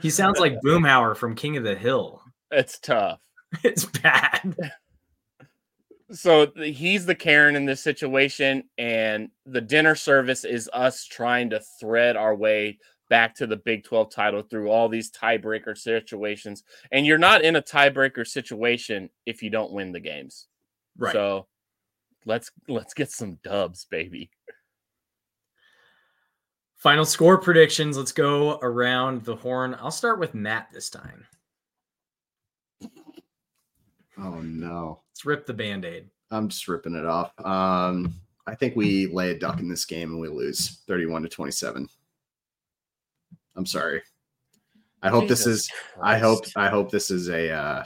He sounds like Boomhauer from King of the Hill.
It's tough.
It's bad.
so he's the Karen in this situation, and the dinner service is us trying to thread our way back to the Big 12 title through all these tiebreaker situations. And you're not in a tiebreaker situation if you don't win the games.
Right.
So let's let's get some dubs, baby.
Final score predictions. Let's go around the horn. I'll start with Matt this time.
Oh no.
Let's rip the band aid.
I'm just ripping it off. Um, I think we lay a duck in this game and we lose 31 to 27. I'm sorry. I hope this
Jesus
is I hope I hope this is a uh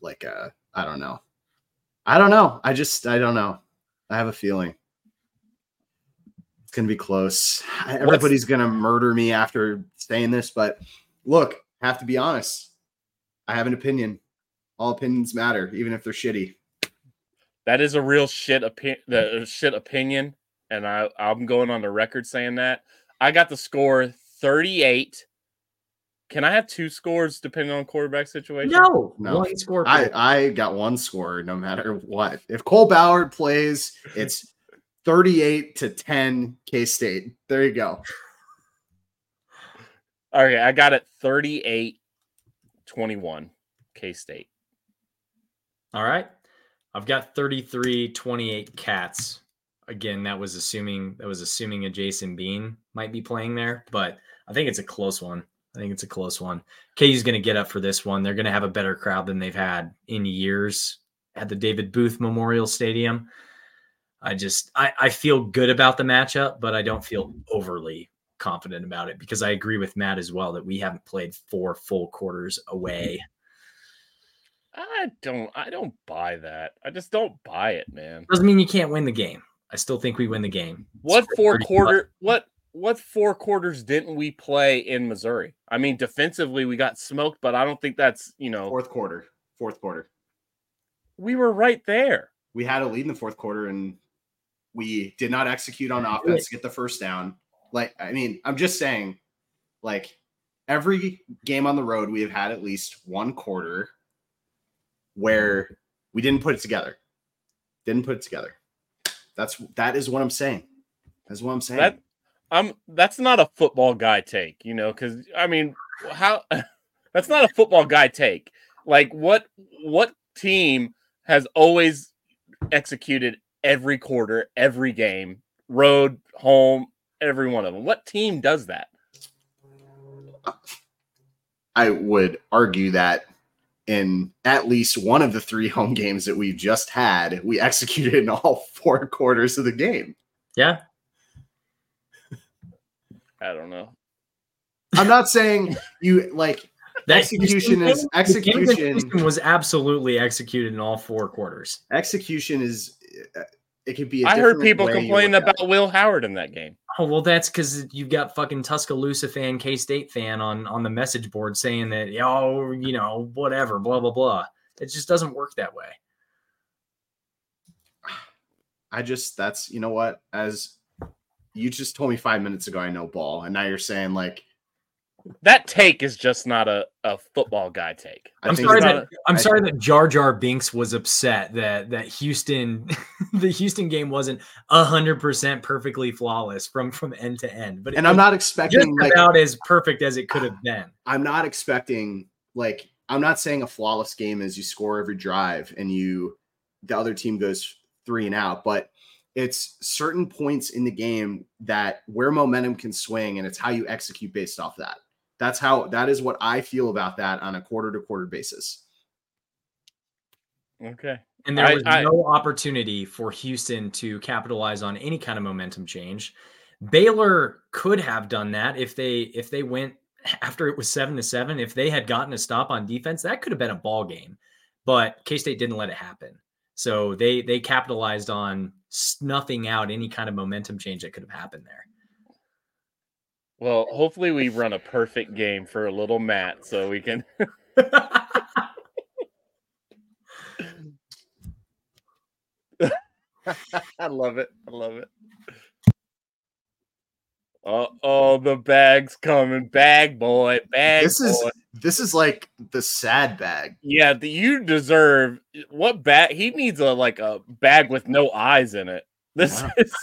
like a I don't know. I don't know. I just I don't know. I have a feeling. It's gonna be close. Everybody's gonna murder me after saying this, but look, have to be honest. I have an opinion. All opinions matter, even if they're shitty.
That is a real shit opinion. The shit opinion, and I I'm going on the record saying that I got the score 38. Can I have two scores depending on quarterback situation?
No,
No.
one score.
I, I got one score no matter what. If Cole Ballard plays, it's 38 to 10 K State. There you go.
Okay, I got it 38 21 K State.
All right. I've got 33 28 cats. Again, that was assuming that was assuming a Jason Bean might be playing there, but I think it's a close one. I think it's a close one. KU's going to get up for this one. They're going to have a better crowd than they've had in years at the David Booth Memorial Stadium. I just I, I feel good about the matchup, but I don't feel overly confident about it because I agree with Matt as well that we haven't played four full quarters away.
I don't I don't buy that. I just don't buy it, man.
Doesn't mean you can't win the game. I still think we win the game.
What four
30
quarter what what four quarters didn't we play in Missouri? I mean, defensively we got smoked, but I don't think that's you know
Fourth quarter. Fourth quarter.
we were right there.
We had a lead in the fourth quarter and we did not execute on offense to get the first down. Like, I mean, I'm just saying, like, every game on the road, we have had at least one quarter where we didn't put it together. Didn't put it together. That's that is what I'm saying. That's what I'm saying.
That I'm that's not a football guy take, you know, because I mean, how that's not a football guy take. Like what what team has always executed every quarter, every game, road, home, every one of them? What team does that?
I would argue that in at least one of the three home games that we've just had, we executed in all four quarters of the game.
Yeah.
I don't know.
I'm not saying you like
That
Execution is-
the
execution-
was absolutely executed in all four quarters.
execution is uh, it could be. I
I heard people complain about Will Howard in that game.
Oh well, that's because you've got fucking Tuscaloosa fan, K State fan on on the message board saying that oh you know whatever blah blah blah. It just doesn't work that way.
I just that's you know what as you just told me five minutes ago I know ball and now you're saying like
That take is just not a, a football guy take.
I
I'm sorry that
a-
I'm
I-
sorry that Jar Jar Binks was upset that that Houston the Houston game wasn't hundred percent perfectly flawless from from end to end. But it
and I'm not expecting like
about as perfect as it could have been.
I'm not expecting like I'm not saying a flawless game is you score every drive and you the other team goes three and out, but it's certain points in the game that where momentum can swing and it's how you execute based off that. That's how that is what I feel about that on a quarter to quarter basis.
Okay.
And there
I-
was
I-
no opportunity for Houston to capitalize on any kind of momentum change. Baylor could have done that if they if they went after it was seven to seven. If they had gotten a stop on defense, that could have been a ball game. But K State didn't let it happen. So they they capitalized on snuffing out any kind of momentum change that could have happened there.
Well, hopefully we run a perfect game for a little Matt so we can I love it. I love it. Uh oh, the bag's coming. Bag boy. Bag
This is this is like the sad bag.
Yeah, the, you deserve what bag he needs a like a bag with no eyes in it. This
Wow.
is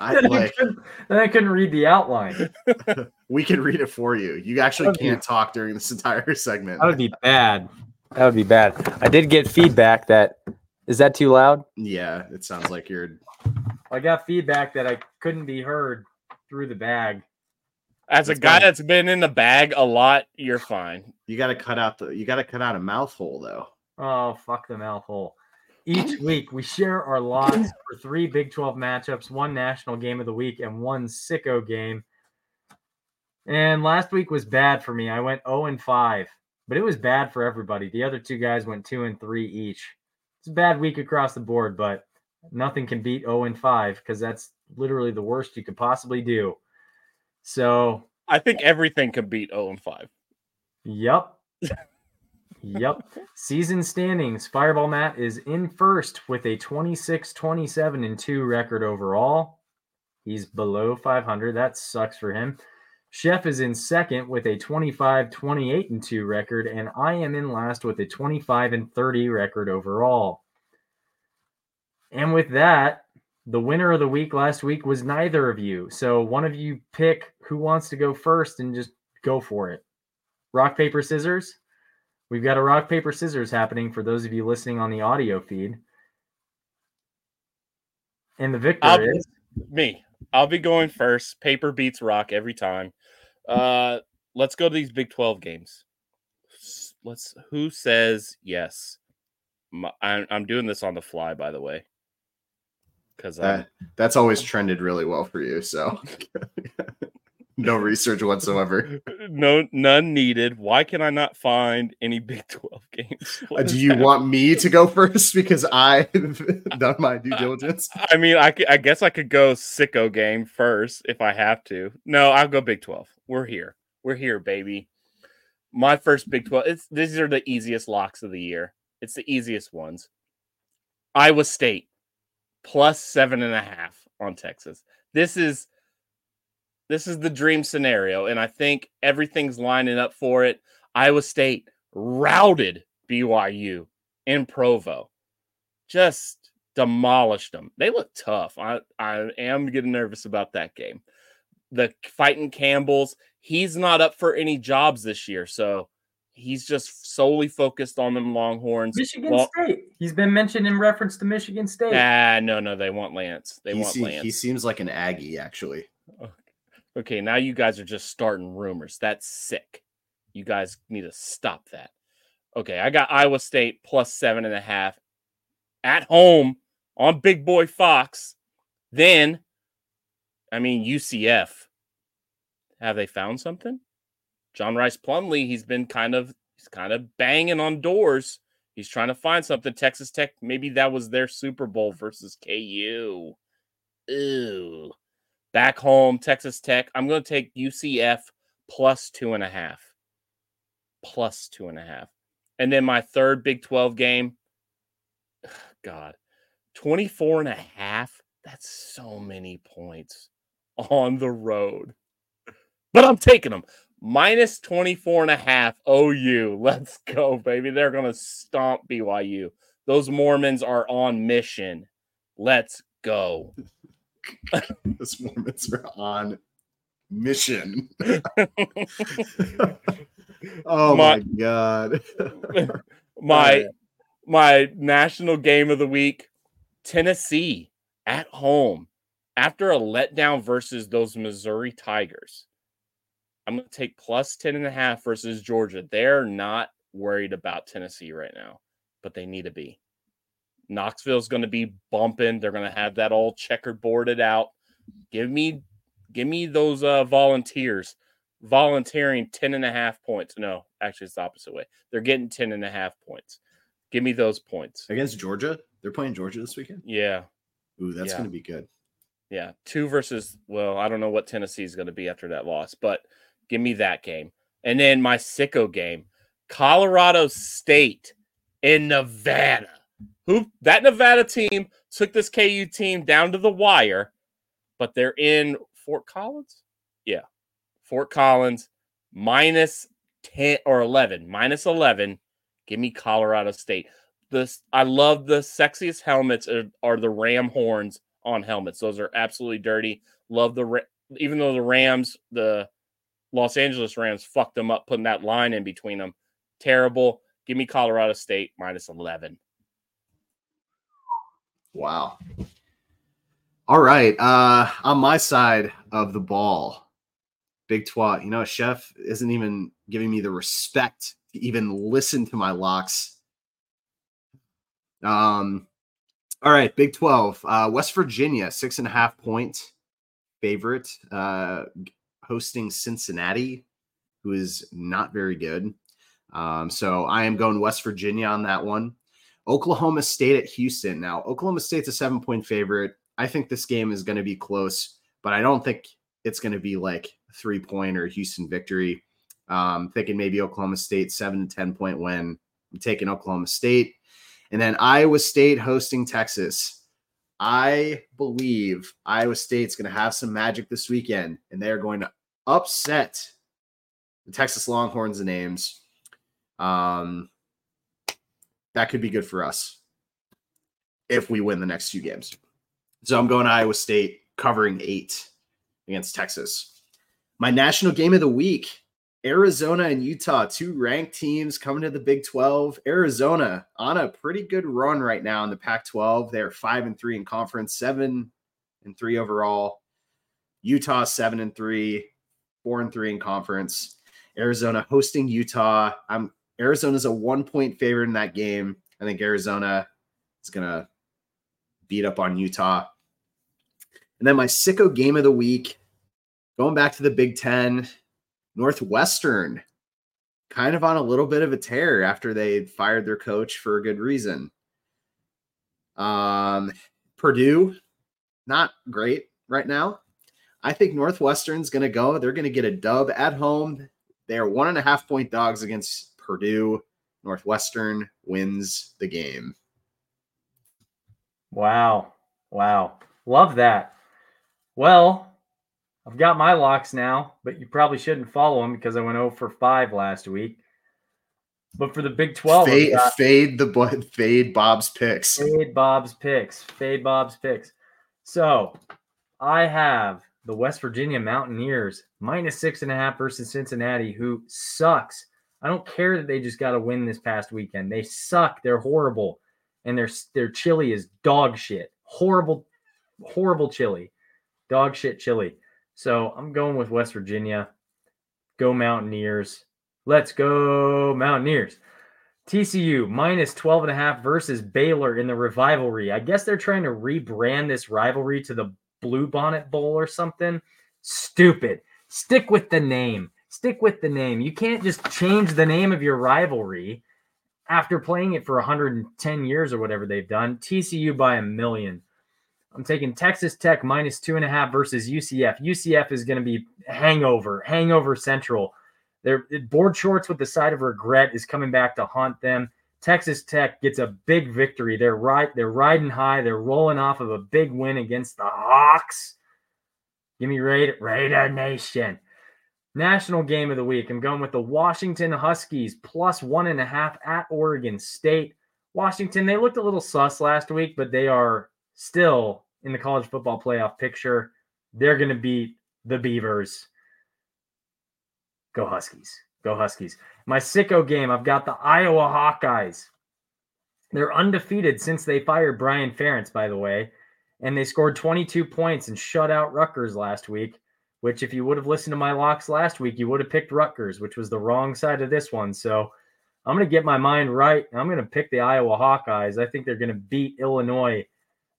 I
Then
like
couldn't- then I couldn't read the outline.
we can read it for you. You actually
That'd be-
can't talk during this entire segment.
That would be bad. That would be bad. I did get feedback that is that too loud?
Yeah, it sounds like you're
I got feedback that I couldn't be heard through the bag.
as a guy
fine.
that's been in the bag a lot, you're fine.
you got to cut out the you got to cut out a mouth hole though.
Oh, fuck the mouth hole. Each week, we share our locks for three Big 12 matchups, one national game of the week, and one sicko game. And last week was bad for me. I went 0 and 5, but it was bad for everybody. The other two guys went 2 and 3 each. It's a bad week across the board, but nothing can beat 0 and 5 because that's literally the worst you could possibly do. So,
I think everything can beat 0 and 5.
Yep. Yep. Season standings. Fireball Matt is in first with a 26 27 and 2 record overall. He's below 500. That sucks for him. Chef is in second with a 25 28 and 2 record, and I am in last with a 25 and 30 record overall. And with that, the winner of the week last week was neither of you. So one of you pick who wants to go first and just go for it. Rock, paper, scissors. We've got a rock, paper, scissors happening for those of you listening on the audio feed. And the victor
I'll-
is
Me. I'll be going first. Paper beats rock every time. Uh let's go to these Big 12 games. Let's who says yes? My, I'm, I'm doing this on the fly, by the way. Because
That, that's always trended really well for you. So no research whatsoever.
no none needed. Why can I not find any Big 12 games?
Uh, do you want me to go first because I've done my due diligence?
I mean, I, I guess I could go sicko game first if I have to. No, I'll go Big 12. We're here. We're here, baby. My first Big 12. It's these are the easiest locks of the year. It's the easiest ones. Iowa State plus seven and a half on Texas. This is this is the dream scenario, and I think everything's lining up for it. Iowa State routed BYU in Provo just demolished them. They look tough. I, I am getting nervous about that game. The fighting Campbells, he's not up for any jobs this year, so he's just solely focused on them Longhorns.
Michigan
Well-
State. He's been mentioned in reference to Michigan State.
Ah, no, no, they want Lance. They
he,
want
se-
Lance.
he seems like an Aggie, actually.
Okay, now you guys are just starting rumors. That's sick. You guys need to stop that. Okay, I got Iowa State plus seven and a half at home on Big Boy Fox. Then, I mean, UCF. Have they found something? John Rhys Plumlee, he's been kind of he's kind of banging on doors. He's trying to find something. Texas Tech, maybe that was their Super Bowl versus KU. Ooh back home, Texas Tech. I'm going to take UCF plus two and a half. Plus two and a half. And then my third Big 12 game, God, 24 and a half. That's so many points on the road. But I'm taking them. Minus 24 and a half OU. Let's go, baby. They're going to stomp BYU. Those Mormons are on mission. Let's go.
The Mormons are on mission. oh my,
My-
god.
my my national game of the week tennessee at home after a letdown versus those missouri tigers i'm going to take plus 10 and a half versus georgia they're not worried about tennessee right now but they need to be knoxville's going to be bumping. They're going to have that all checkered boarded out. Give me give me those uh volunteers. Volunteering 10 and a half points. No actually it's the opposite way. They're getting 10 and a half points. Give me those points.
Against Georgia? They're playing Georgia this weekend?
yeah.
Ooh, that's
Yeah.
gonna be good.
yeah two versus well i don't know what tennessee is going to be after that loss but give me that game. And then my sicko game colorado state in nevada who that nevada team took this ku team down to the wire but they're in fort collins? Yeah fort collins minus 10 or 11 minus 11 give me colorado state. This i love the sexiest helmets are, are the ram horns on helmets. Those are absolutely dirty. Love the even though the rams the los angeles rams fucked them up putting that line in between them. Terrible. Give me colorado state minus 11
Wow. All right. Uh on my side of the ball, Big Twat, you know, Chef isn't even giving me the respect to even listen to my locks. Um, all right, Big 12. Uh, West Virginia, six and a half point favorite, uh, hosting Cincinnati, who is not very good. Um, so I am going West Virginia on that one. Oklahoma State at Houston. Now, Oklahoma State's a seven point favorite. I think this game is going to be close, but I don't think it's going to be like three point or Houston victory. Um, thinking maybe Oklahoma State seven to 10 point win. I'm taking Oklahoma State. And then Iowa State hosting Texas. I believe Iowa State's going to have some magic this weekend, and they're going to upset the Texas Longhorns. The names, um, that could be good for us if we win the next few games. So I'm going to Iowa State covering eight against Texas. My national game of the week Arizona and Utah, two ranked teams coming to the Big 12. Arizona on a pretty good run right now in the Pac 12. They're five and three in conference, seven and three overall. Utah, seven and three, four and three in conference. Arizona hosting Utah. I'm Arizona's a one point favorite in that game. I think Arizona is gonna beat up on Utah. And then my sicko game of the week, going back to the Big Ten, Northwestern kind of on a little bit of a tear after they fired their coach for a good reason. Um, Purdue, not great right now. I think Northwestern's going to go. They're going to get a dub at home. They are one and a half point dogs against Purdue. Northwestern wins the game.
Wow. Wow. Love that. Well, I've got my locks now, but you probably shouldn't follow them because I went 0 for 5 last week. But for the Big 12,
Fade,
got-
fade the fade Bob's picks.
Fade Bob's picks. Fade Bob's picks. So I have the West Virginia Mountaineers minus six and a half versus Cincinnati, who sucks. I don't care that they just got to win this past weekend. They suck. They're horrible, and their their chili is dog shit. Horrible, horrible chili, dog shit chili. So I'm going with West Virginia. Go Mountaineers. Let's go Mountaineers. TCU minus 12 and a half versus Baylor in the rivalry. I guess they're trying to rebrand this rivalry to the Blue Bonnet Bowl or something. Stupid. Stick with the name. Stick with the name. You can't just change the name of your rivalry after playing it for 110 years or whatever they've done. TCU by a million. I'm taking Texas Tech minus two and a half versus UCF. UCF is going to be hangover, hangover central. Their board shorts with the side of regret is coming back to haunt them. Texas Tech gets a big victory. They're right. They're riding high. They're rolling off of a big win against the Hawks. Give me Raider, Raider Nation. National game of the week. I'm going with the Washington Huskies plus one and a half at Oregon State. Washington, they looked a little sus last week, but they are still in the college football playoff picture. They're going to beat the Beavers. Go Huskies. Go Huskies. My sicko game, I've got the Iowa Hawkeyes. They're undefeated since they fired Brian Ferentz, by the way, and they scored 22 points and shut out Rutgers last week. Which, if you would have listened to my locks last week, you would have picked Rutgers, which was the wrong side of this one. So I'm going to get my mind right. I'm going to pick the Iowa Hawkeyes. I think they're going to beat Illinois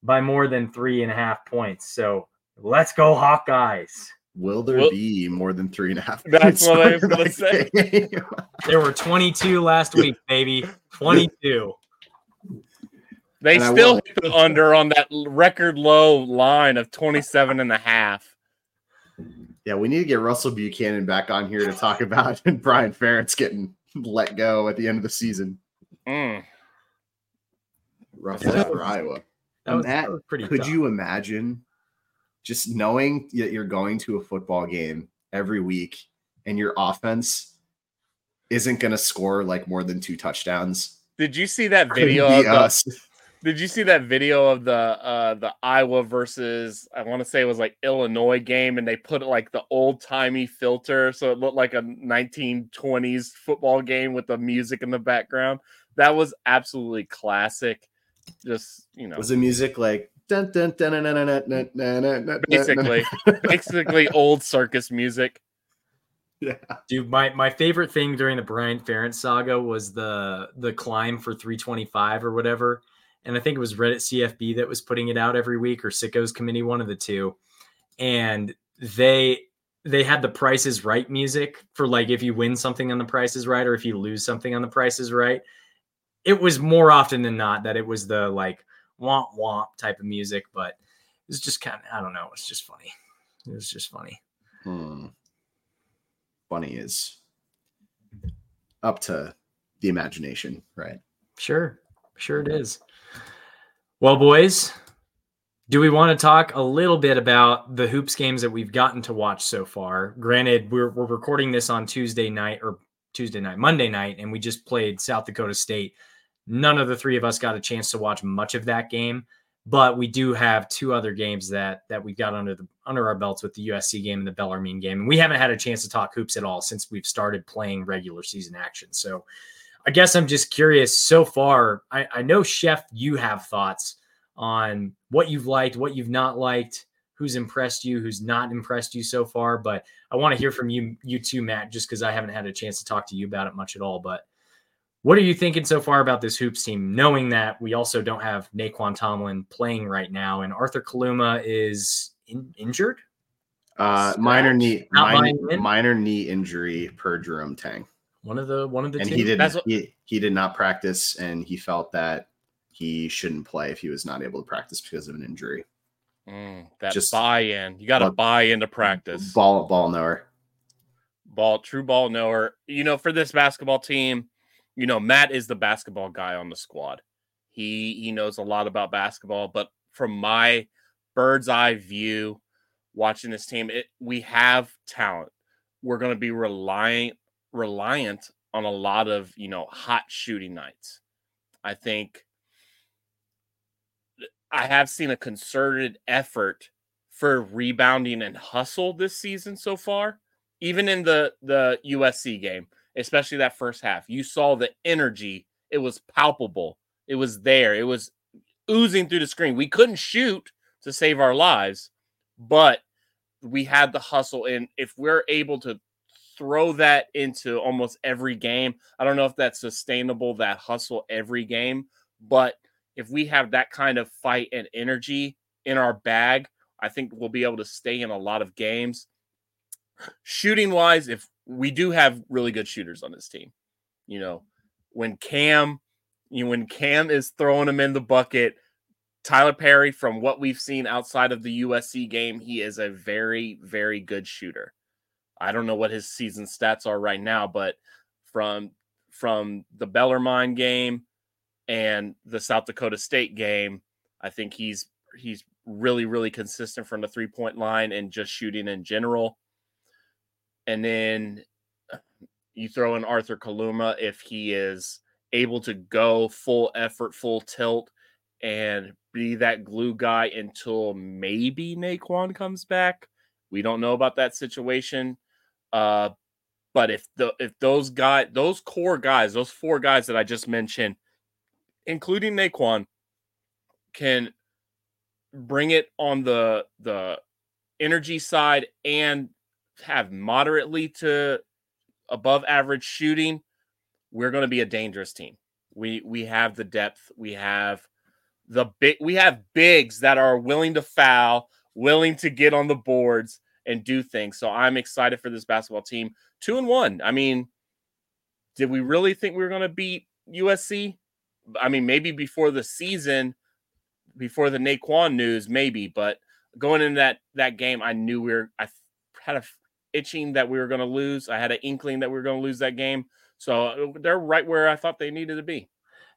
by more than three and a half points. So let's go, Hawkeyes.
Will there
Well-
be more than three and a half?
That's what I was gonna say.
There were 22 last week, baby. 22.
They
And
still hit the under on that record low line of 27 and a half.
Yeah, we need to get Russell Buchanan back on here to talk about Brian Ferentz getting let go at the end of the season.
Mm.
Rough
Yeah.
for Iowa.
That was,
Matt,
that was pretty
Could
tough.
you imagine just knowing that you're going to a football game every week and your offense isn't going to score like more than two touchdowns?
Did you see that video? Of the,
us.
Did you see that video of the uh the Iowa versus I want to say it was like Illinois game, and they put like the old timey filter, so it looked like a 1920s football game with the music in the background. That was absolutely classic. Just you know,
Was the music like dun, dun, dun, dun, dun, dun, dun, dun,
basically basically old circus music.
Yeah.
Dude, my, my favorite thing during the Brian Ferentz saga was the the climb for 325 or whatever. And I think it was Reddit CFB that was putting it out every week or Sickos Committee, one of the two. And they they had the prices right music for like if you win something on the prices right or if you lose something on the prices right. It was more often than not that it was the like womp womp type of music, but it was just kind of I don't know, it's just funny. It was just funny.
Hmm. Funny is up to the imagination, right?
Sure. Sure it is. Well, boys, do we want to talk a little bit about the hoops games that we've gotten to watch so far? Granted, we're, we're recording this on Tuesday night or Tuesday night, Monday night, and we just played South Dakota State. None of the three of us got a chance to watch much of that game, but we do have two other games that that we got under the under our belts with the USC game and the Bellarmine game. And we haven't had a chance to talk hoops at all since we've started playing regular season action. So I guess I'm just curious so far. I, I know, Chef, you have thoughts on what you've liked, what you've not liked, who's impressed you, who's not impressed you so far. But I want to hear from you, you too, Matt, just because I haven't had a chance to talk to you about it much at all. But what are you thinking so far about this hoops team, knowing that we also don't have Nae'Qwan Tomlin playing right now, and Arthur Kaluma is in, injured?
Uh, minor knee, minor, minor knee injury per Jerome Tang,
One of the one of the
and
two.
he did
what-
he, he did not practice, and he felt that he shouldn't play if he was not able to practice because of an injury.
Mm, that
Just-
buy-in. You got to buy into practice.
Ball ball knower.
ball, true ball knower. You know, for this basketball team, you know, Matt is the basketball guy on the squad. He he knows a lot about basketball, but from my bird's eye view, watching this team, it, we have talent. We're going to be reliant reliant on a lot of you know hot shooting nights. I think I have seen a concerted effort for rebounding and hustle this season so far even in the the USC game, especially that first half, you saw the energy. It was palpable. It was there. It was oozing through the screen. We couldn't shoot to save our lives, but we had the hustle. And if we're able to throw that into almost every game, I don't know if that's sustainable, that hustle every game, but if we have that kind of fight and energy in our bag, I think we'll be able to stay in a lot of games shooting wise, if we do have really good shooters on this team, you know, when Cam, you know, when Cam is throwing them in the bucket, Tylor Perry, from what we've seen outside of the USC game, he is a very, very good shooter. I don't know what his season stats are right now, but from from the Bellarmine game and the South Dakota State game, I think he's he's really, really consistent from the three point line and just shooting in general and then you throw in Arthur Kaluma if he is able to go full effort, full tilt, and be that glue guy until maybe Nae'Qwan comes back. We don't know about that situation. Uh, but if the if those guys, those core guys, those four guys that I just mentioned, including Nae'Qwan, can bring it on the the energy side and have moderately to above average shooting, we're going to be a dangerous team. We we have the depth, we have the big we have bigs that are willing to foul, willing to get on the boards and do things. So I'm excited for this basketball team. 2 and 1. I mean, did we really think we were going to beat USC? I mean, maybe before the season, before the Nae'Qwan news, maybe, but going into that that game, I knew we were I had a itching that we were going to lose. I had an inkling that we were going to lose that game. So uh, they're right where I thought they needed to be.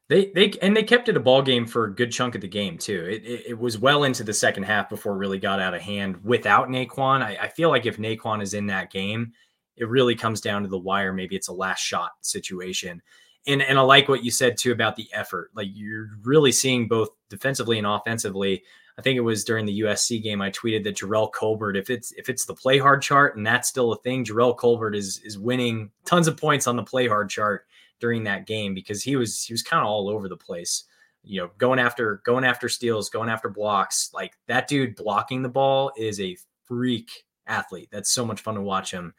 They they and they kept it a ball game for a good chunk of the game too. It, it, it was well into the second half before it really got out of hand without Nae'Qwan. I, I feel like if Nae'Qwan is in that game, it really comes down to the wire. Maybe it's a last shot situation. And and I like what you said too about the effort. Like you're really seeing both defensively and offensively. I think it was during the USC game I tweeted that Jerrell Colbert, if it's if it's the play hard chart and that's still a thing, Jerrell Colbert is is winning tons of points on the play hard chart during that game because he was he was kind of all over the place. You know, going after going after steals, going after blocks. Like that dude blocking the ball is a freak athlete. That's so much fun to watch him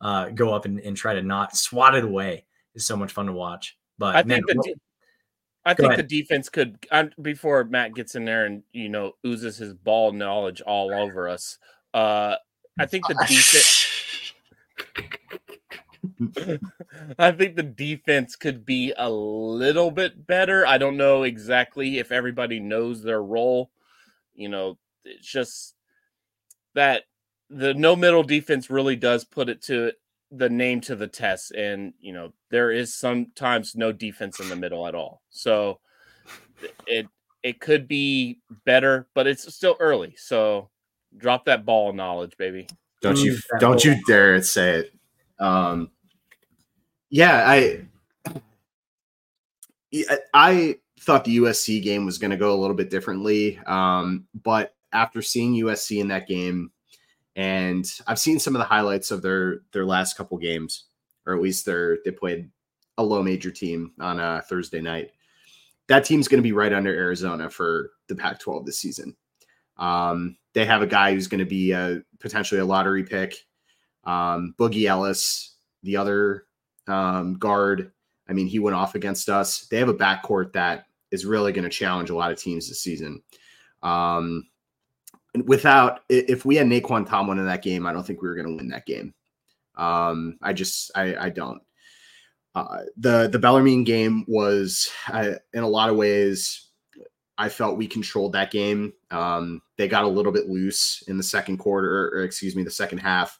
uh, go up and, and try to not swat it away. Is so much fun to watch. But
I
man,
think the de- I think the defense could um, before Matt gets in there and you know oozes his ball knowledge all over us. Uh, I think the defense. I think the defense could be a little bit better. I don't know exactly if everybody knows their role. You know, it's just that the no middle defense really does put it to the name to the test. And, you know, there is sometimes no defense in the middle at all. So it it could be better, but it's still early. So drop that ball of knowledge, baby.
Don't you don't you dare say it. Um yeah, I I thought the USC game was going to go a little bit differently. Um, but after seeing USC in that game, and I've seen some of the highlights of their their last couple games, or at least their they played a low major team on a Thursday night. That team's going to be right under Arizona for the Pac-12 this season. Um, they have a guy who's going to be a, potentially a lottery pick. Um, Boogie Ellis, the other um, guard. I mean, he went off against us. They have a backcourt that is really going to challenge a lot of teams this season. Um, without, if we had Nae'Qwan Tomlin in that game, I don't think we were going to win that game. Um, I just, I, I don't. Uh, the the Bellarmine game was, in a lot of ways, I felt we controlled that game. Um, they got a little bit loose in the second quarter, or excuse me, the second half.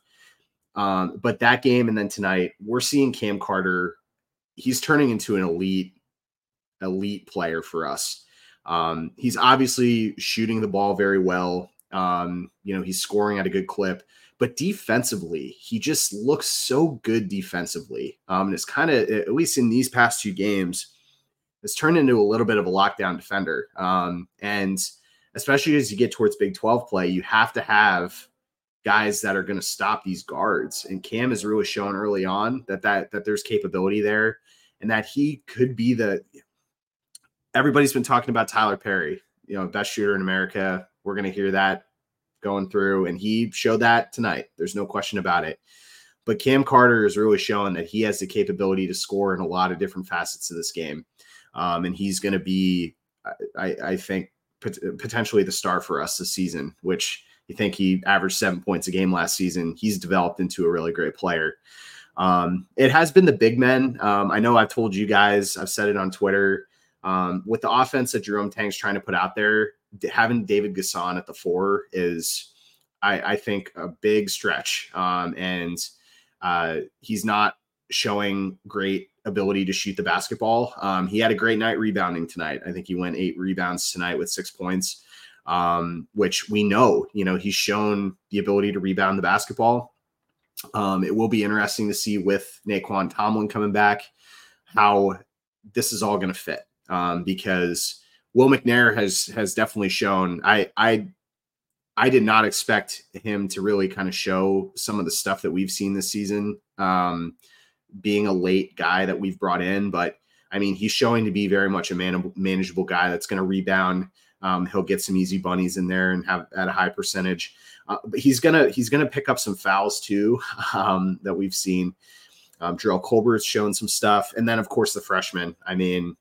Um, but that game and then tonight, we're seeing Cam Carter. He's turning into an elite, elite player for us. Um, he's obviously shooting the ball very well. Um, you know, he's scoring at a good clip, but defensively, he just looks so good defensively. Um, and it's kind of, at least in these past two games, it's turned into a little bit of a lockdown defender. Um, and especially as you get towards Big 12 play, you have to have guys that are going to stop these guards. And Cam has really shown early on that that that there's capability there, and that he could be the. Everybody's been talking about Tylor Perry, you know, best shooter in America. We're going to hear that going through, and he showed that tonight. There's no question about it. But Cam Carter is really showing that he has the capability to score in a lot of different facets of this game, um, and he's going to be, I, I think, pot- potentially the star for us this season. Which you think he averaged seven points a game last season. He's developed into a really great player. Um, it has been the big men. Um, I know I've told you guys, I've said it on Twitter. Um, with the offense that Jerome Tang's trying to put out there, having David N'Guessan at the four is, I, I think, a big stretch. Um, and uh, he's not showing great ability to shoot the basketball. Um, he had a great night rebounding tonight. I think he went eight rebounds tonight with six points um, which we know, you know, he's shown the ability to rebound the basketball. Um, it will be interesting to see with Nae'Qwan Tomlin coming back how this is all going to fit um, because Will McNair has has definitely shown. I I I did not expect him to really kind of show some of the stuff that we've seen this season, um, being a late guy that we've brought in, but I mean, he's showing to be very much a man- manageable guy that's going to rebound. Um, he'll get some easy bunnies in there and have at a high percentage. Uh, but he's gonna he's gonna pick up some fouls too um, that we've seen. Um, Jerrell Colbert's shown some stuff, and then of course the freshman. I mean,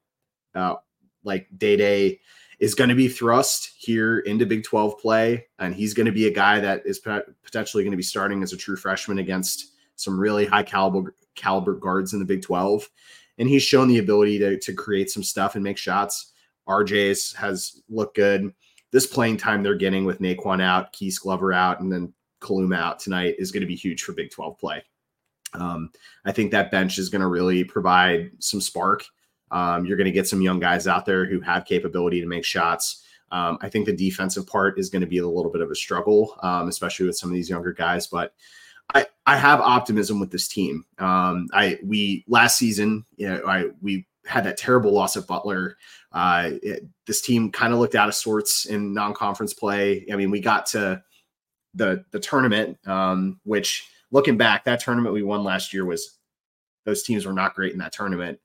uh, like Dai Dai is going to be thrust here into Big Twelve play, and he's going to be a guy that is potentially going to be starting as a true freshman against some really high caliber caliber guards in the Big Twelve, and he's shown the ability to to create some stuff and make shots. RJ's has looked good. This playing time they're getting with Nae'Qwan out, Ques Glover out, and then Kaluma out tonight is going to be huge for Big 12 play. Um, I think that bench is going to really provide some spark. Um, you're going to get some young guys out there who have capability to make shots. Um, I think the defensive part is going to be a little bit of a struggle, um, especially with some of these younger guys. But I, I have optimism with this team. Um, I we last season, you know, I we had that terrible loss at Butler. Uh, it, this team kind of looked out of sorts in non-conference play. I mean, we got to the the tournament, um, which looking back, that tournament we won last year was those teams were not great in that tournament.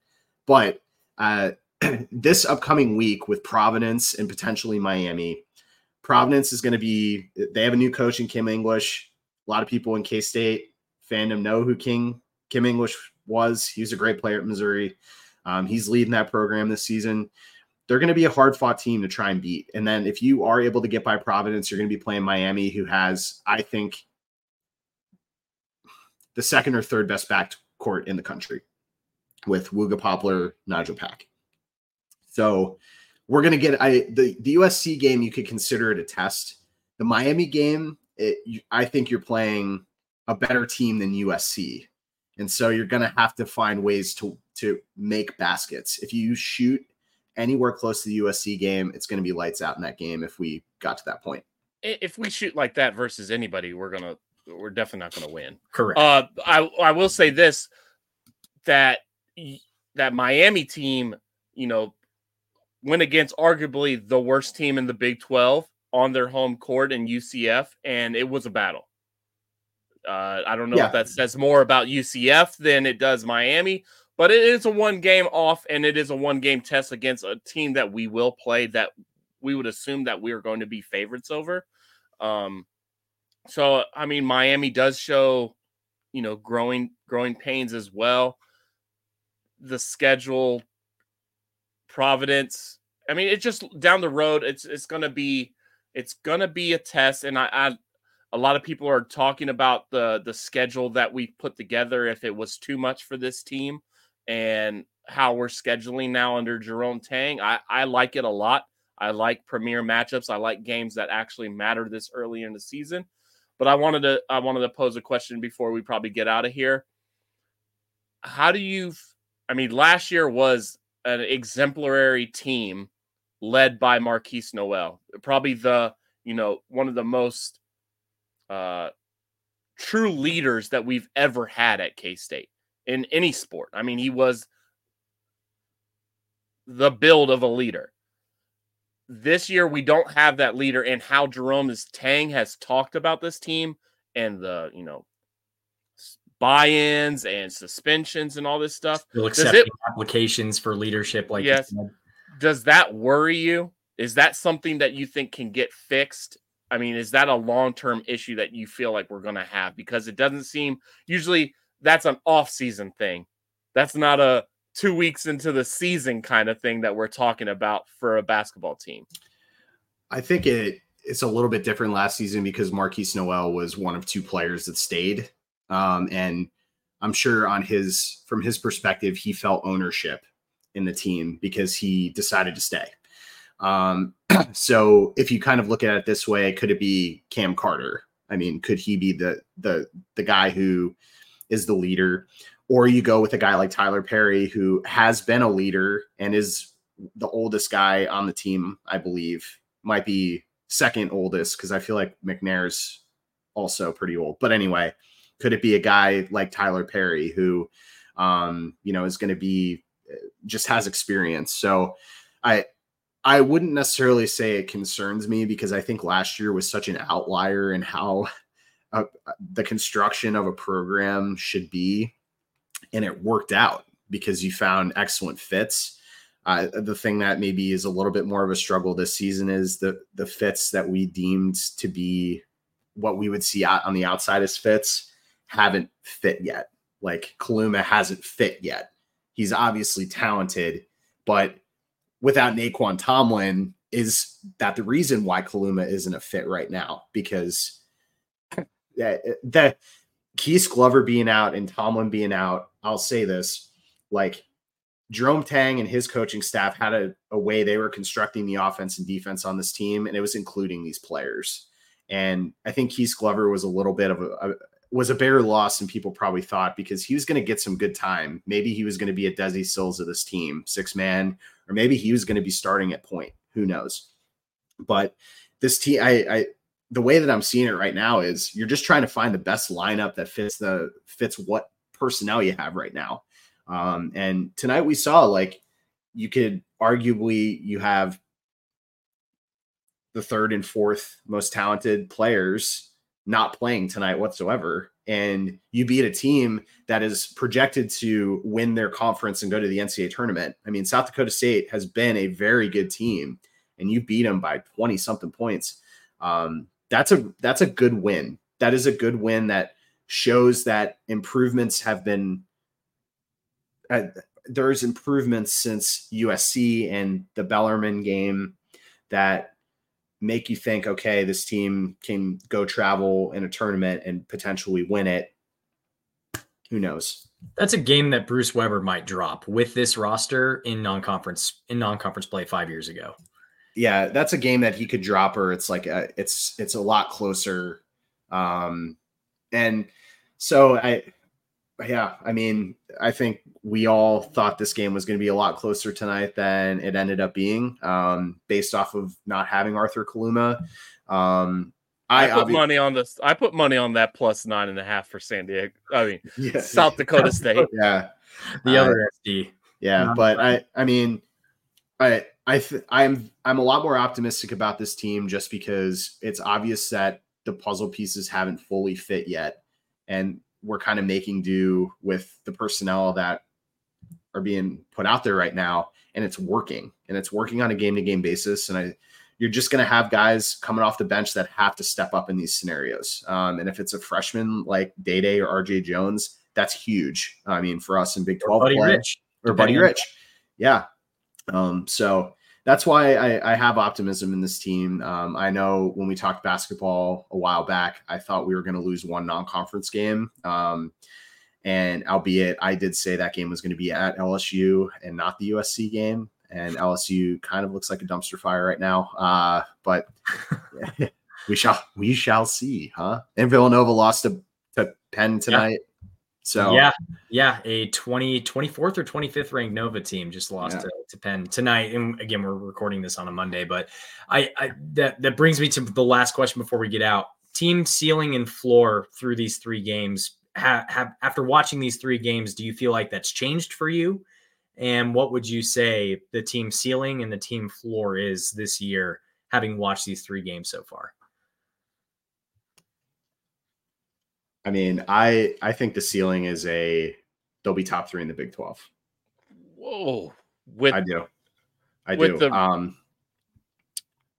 But uh, this upcoming week with Providence and potentially Miami, Providence is going to be. They have a new coach in Kim English. A lot of people in K State fandom know who King Kim English was. He was a great player at Missouri. Um, he's leading that program this season. they're going to be a hard fought team to try and beat. And then if you are able to get by Providence, you're going to be playing Miami, who has, I think, the second or third best backed court in the country with Wooga Poplar, Nijel Pack. So we're going to get I the, the USC game, you could consider it a test. The Miami game, it, I think you're playing a better team than USC. And so you're going to have to find ways to to make baskets. If you shoot anywhere close to the USC game, it's going to be lights out in that game if we got to that point.
If we shoot like that versus anybody, we're gonna we're definitely not gonna win.
Correct.
Uh, I I will say this that that Miami team, you know, went against arguably the worst team in the Big Twelve on their home court in UCF, and it was a battle. Uh, I don't know
Yeah.
if that says more about UCF than it does Miami, but it is a one game off, and it is a one game test against a team that we will play that we would assume that we are going to be favorites over. Um, so I mean, Miami does show, you know, growing growing pains as well. The schedule, Providence. I mean, it's just down the road. It's it's gonna be it's gonna be a test, and I, I a lot of people are talking about the the schedule that we put together. If it was too much for this team, and how we're scheduling now under Jerome Tang, I I like it a lot. I like premier matchups. I like games that actually matter this early in the season. But I wanted to I wanted to pose a question before we probably get out of here. How do you I mean last year was an exemplary team led by Marquis Nowell. Probably the, you know, one of the most uh true leaders that we've ever had at K-State in any sport. I mean, he was the build of a leader this year we don't have that leader and how Jerome Tang has talked about this team and the you know buy-ins and suspensions and all this stuff.
Still accepting
it-
applications for leadership, like
Yes. Does that worry you? Is that something that you think can get fixed? I mean, is that a long-term issue that you feel like we're going to have because it doesn't seem usually that's an off-season thing. That's not a 2 weeks into the season kind of thing that we're talking about for a basketball team.
I think it it's a little bit different last season because Marquis Nowell was one of two players that stayed. Um, and I'm sure on his from his perspective, he felt ownership in the team because he decided to stay. Um, so if you kind of look at it this way, could it be Cam Carter? I mean, could he be the the the guy who is the leader? Or you go with a guy like Tylor Perry, who has been a leader and is the oldest guy on the team, I believe, might be second oldest because I feel like McNair's also pretty old. But anyway, could it be a guy like Tylor Perry who, um, you know, is going to be just has experience? So I, I wouldn't necessarily say it concerns me because I think last year was such an outlier in how uh, the construction of a program should be, and it worked out because you found excellent fits. Uh, the thing that maybe is a little bit more of a struggle this season is the the fits that we deemed to be what we would see out on the outside as fits haven't fit yet. Like Kaluma hasn't fit yet. He's obviously talented, but without Nae'Qwan Tomlin, is that the reason why Kaluma isn't a fit right now? Because that eh, the Ques Glover being out and Tomlin being out, I'll say this like Jerome Tang and his coaching staff had a, a way they were constructing the offense and defense on this team, and it was including these players. And I think Ques Glover was a little bit of a, a was a bigger loss than people probably thought because he was going to get some good time. Maybe he was going to be a Desi Sills of this team, six man, or maybe he was going to be starting at point. Who knows? But this team, I, I the way that I'm seeing it right now is you're just trying to find the best lineup that fits the fits what personnel you have right now. Um, and tonight we saw like you could arguably you have the third and fourth most talented players not playing tonight whatsoever. And you beat a team that is projected to win their conference and go to the NCAA tournament. I mean, South Dakota State has been a very good team, and you beat them by 20 something points. Um, that's a that's a good win. That is a good win that shows that improvements have been uh, there's improvements since USC and the Bellarmine game that make you think, okay, this team can go travel in a tournament and potentially win it. Who knows?
That's a game that Bruce Weber might drop with this roster in non-conference in non-conference play five years ago.
Yeah, that's a game that he could drop, or it's like a, it's it's a lot closer. Um, and so I, yeah, I mean, I think we all thought this game was going to be a lot closer tonight than it ended up being, um, based off of not having Arthur Kaluma. Um,
I,
I,
put
obvi-
money on this. I put money on that plus nine and a half for San Diego. I mean,
yeah,
South Dakota State.
yeah,
The
Uh,
other SD.
yeah.
Not
But
fun.
I, I mean, I, I, th- I'm, I'm a lot more optimistic about this team just because it's obvious that the puzzle pieces haven't fully fit yet, and we're kind of making do with the personnel that are being put out there right now, and it's working, and it's working on a game to game basis, and I. You're just going to have guys coming off the bench that have to step up in these scenarios. Um, and if it's a freshman like Dai Dai or RJ Jones, that's huge. I mean, for us in Big 12
Buddy
play
Rich.
or Buddy Rich. Yeah. Um, so that's why I, I have optimism in this team. Um, I know when we talked basketball a while back, I thought we were going to lose one non-conference game. Um, and albeit I did say that game was going to be at LSU and not the USC game. And LSU kind of looks like a dumpster fire right now. Uh, but we shall we shall see, huh? And Villanova lost to, to Penn tonight. So
yeah, yeah, a 20, 24th or 25th ranked Nova team just lost
Yeah.
to, to Penn tonight. And again, we're recording this on a Monday, but I, I that that brings me to the last question before we get out. Team ceiling and floor through these three games. Have, have after watching these three games, do you feel like that's changed for you? And what would you say the team ceiling and the team floor is this year, having watched these three games so far?
I mean, I I think the ceiling is a they'll be top three in the Big Twelve.
Whoa. With
I do, I do.
The...
Um,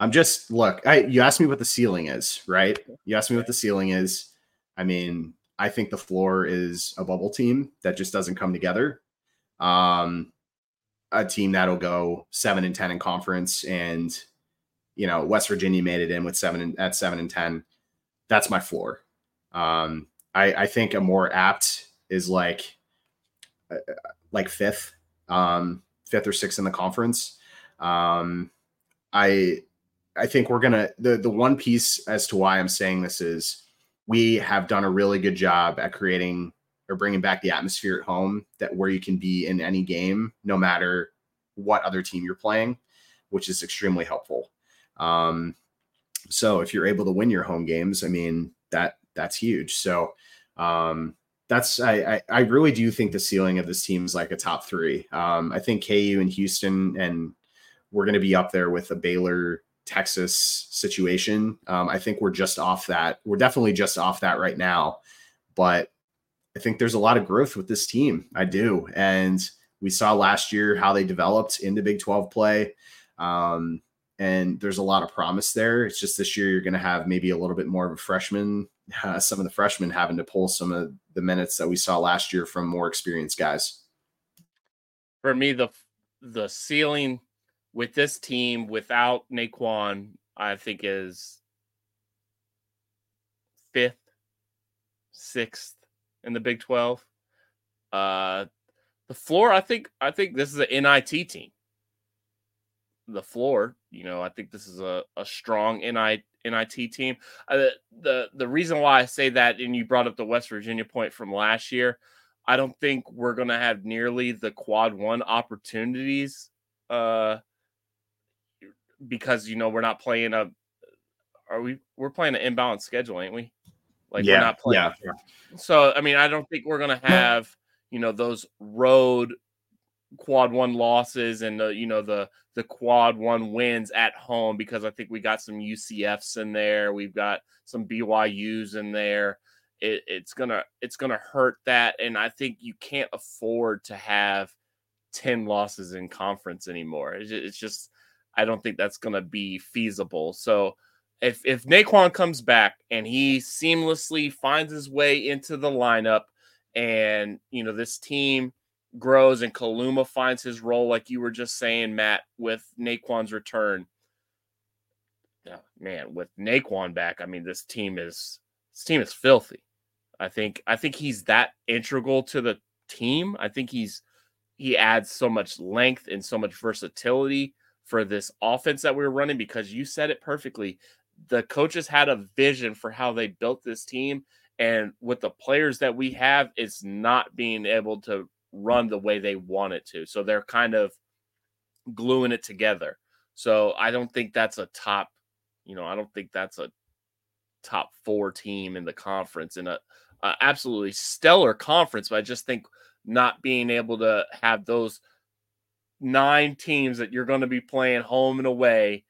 I'm just look. I you asked me what the ceiling is, right? You asked me what the ceiling is. I mean, I think the floor is a bubble team that just doesn't come together. Um, a team that'll go seven and ten in conference, and you know West Virginia made it in with seven and, at seven and ten. That's my floor. Um, I, I think a more apt is like uh, like fifth, um, fifth or sixth in the conference. Um, I I think we're gonna the the one piece as to why I'm saying this is we have done a really good job at creating or bringing back the atmosphere at home that where you can be in any game no matter what other team you're playing, which is extremely helpful. Um, so if you're able to win your home games, I mean that that's huge. So um, that's I, I I really do think the ceiling of this team is like a top three. Um, I think KU and Houston and we're going to be up there with a Baylor Texas situation. Um, I think we're just off that. We're definitely just off that right now, but I think there's a lot of growth with this team. I do, and we saw last year how they developed into Big 12 play. Um, and there's a lot of promise there. It's just this year you're going to have maybe a little bit more of a freshman, uh, some of the freshmen having to pull some of the minutes that we saw last year from more experienced guys.
for me the the ceiling with this team without Nae'Qwan, I think is fifth, sixth in the Big Twelve. Uh, the floor, I think, I think this is an NIT team. The floor, you know, I think this is a, a strong NIT NIT team. Uh, the the reason why I say that, and you brought up the West Virginia point from last year, I don't think we're going to have nearly the quad one opportunities uh, because you know we're not playing a. Are we? We're playing an imbalanced schedule, ain't we? Like we're not playing.
yeah.
So I mean, I don't think we're going to have you know those road quad one losses and the you know the the quad one wins at home because I think we got some UCFs in there, we've got some BYU's in there. It, it's gonna it's gonna hurt that, and I think you can't afford to have ten losses in conference anymore. It's it's just I don't think that's gonna be feasible. So if if Nae'Qwan comes back and he seamlessly finds his way into the lineup, and you know this team grows and Kaluma finds his role, like you were just saying, Matt, with Nae'Qwan's return. Yeah, man, with Nae'Qwan back, I mean, this team is this team is filthy. I think I think he's that integral to the team. I think he's he adds so much length and so much versatility for this offense that we are running because you said it perfectly. The coaches had a vision for how they built this team, and with the players that we have, it's not being able to run the way they want it to. So they're kind of gluing it together. So I don't think that's a top, you know, I don't think that's a top four team in the conference in a, a absolutely stellar conference. But I just think not being able to have those nine teams that you're going to be playing home and away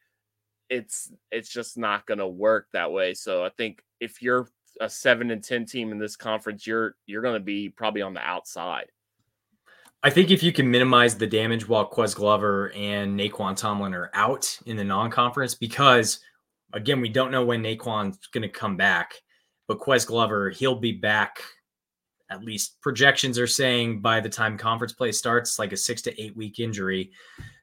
it's it's just not going to work that way so i think if you're a 7 and 10 team in this conference you're you're going to be probably on the outside
I think if you can minimize the damage while Ques Glover and Nae'Qwan Tomlin are out in the non-conference, because again, we don't know when Nae'Qwan's going to come back, but Ques Glover, he'll be back at least projections are saying by the time conference play starts, like a six to eight week injury.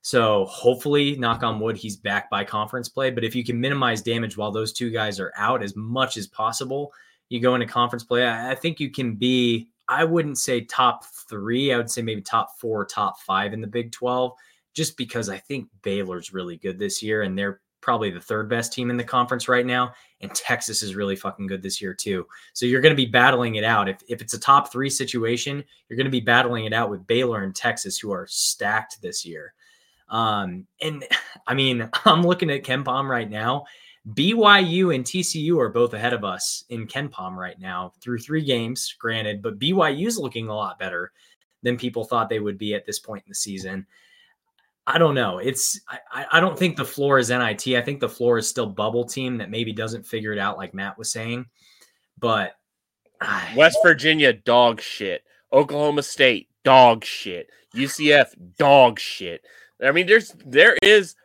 So hopefully, knock on wood, he's back by conference play. But if you can minimize damage while those two guys are out as much as possible, you go into conference play. I, think you can be, I wouldn't say top three. I would say maybe top four, top five in the Big 12, just because I think Baylor's really good this year and they're probably the third best team in the conference right now. And Texas is really fucking good this year, too. So you're going to be battling it out. If, if it's a top three situation, you're going to be battling it out with Baylor and Texas, who are stacked this year. Um, and I mean, I'm looking at KenPom right now. BYU and TCU are both ahead of us in KenPom right now through three games, granted, but BYU is looking a lot better than people thought they would be at this point in the season. I don't know. It's I, I don't think the floor is NIT. I think the floor is still bubble team that maybe doesn't figure it out like Matt was saying. But
West Virginia dog shit. Oklahoma State dog shit. UCF dog shit. I mean, there's there is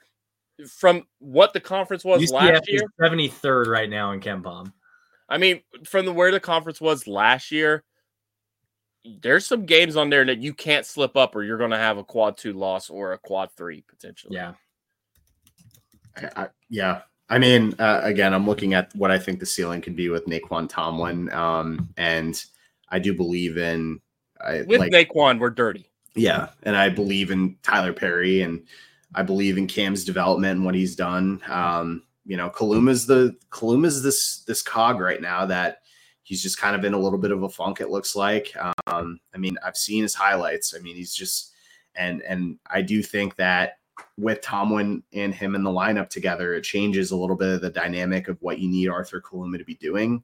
from what the conference was
UCF
last year.
Seventy third right now in KenPom.
I mean, from the where the conference was last year, there's some games on there that you can't slip up or you're going to have a quad two loss or a quad three potentially.
Yeah.
I, I, yeah. I mean, uh, again, I'm looking at what I think the ceiling can be with Nae'Qwan Tomlin. Um, and I do believe in I,
with like, Nae'Qwan, we're dirty.
Yeah. And I believe in Tylor Perry and I believe in Cam's development and what he's done. Um, you know, Kaluma's the Kaluma's this this cog right now that he's just kind of in a little bit of a funk. It looks like. Um, I mean, I've seen his highlights. I mean, he's just and and I do think that with Tomlin and him in the lineup together, it changes a little bit of the dynamic of what you need Arthur Kaluma to be doing.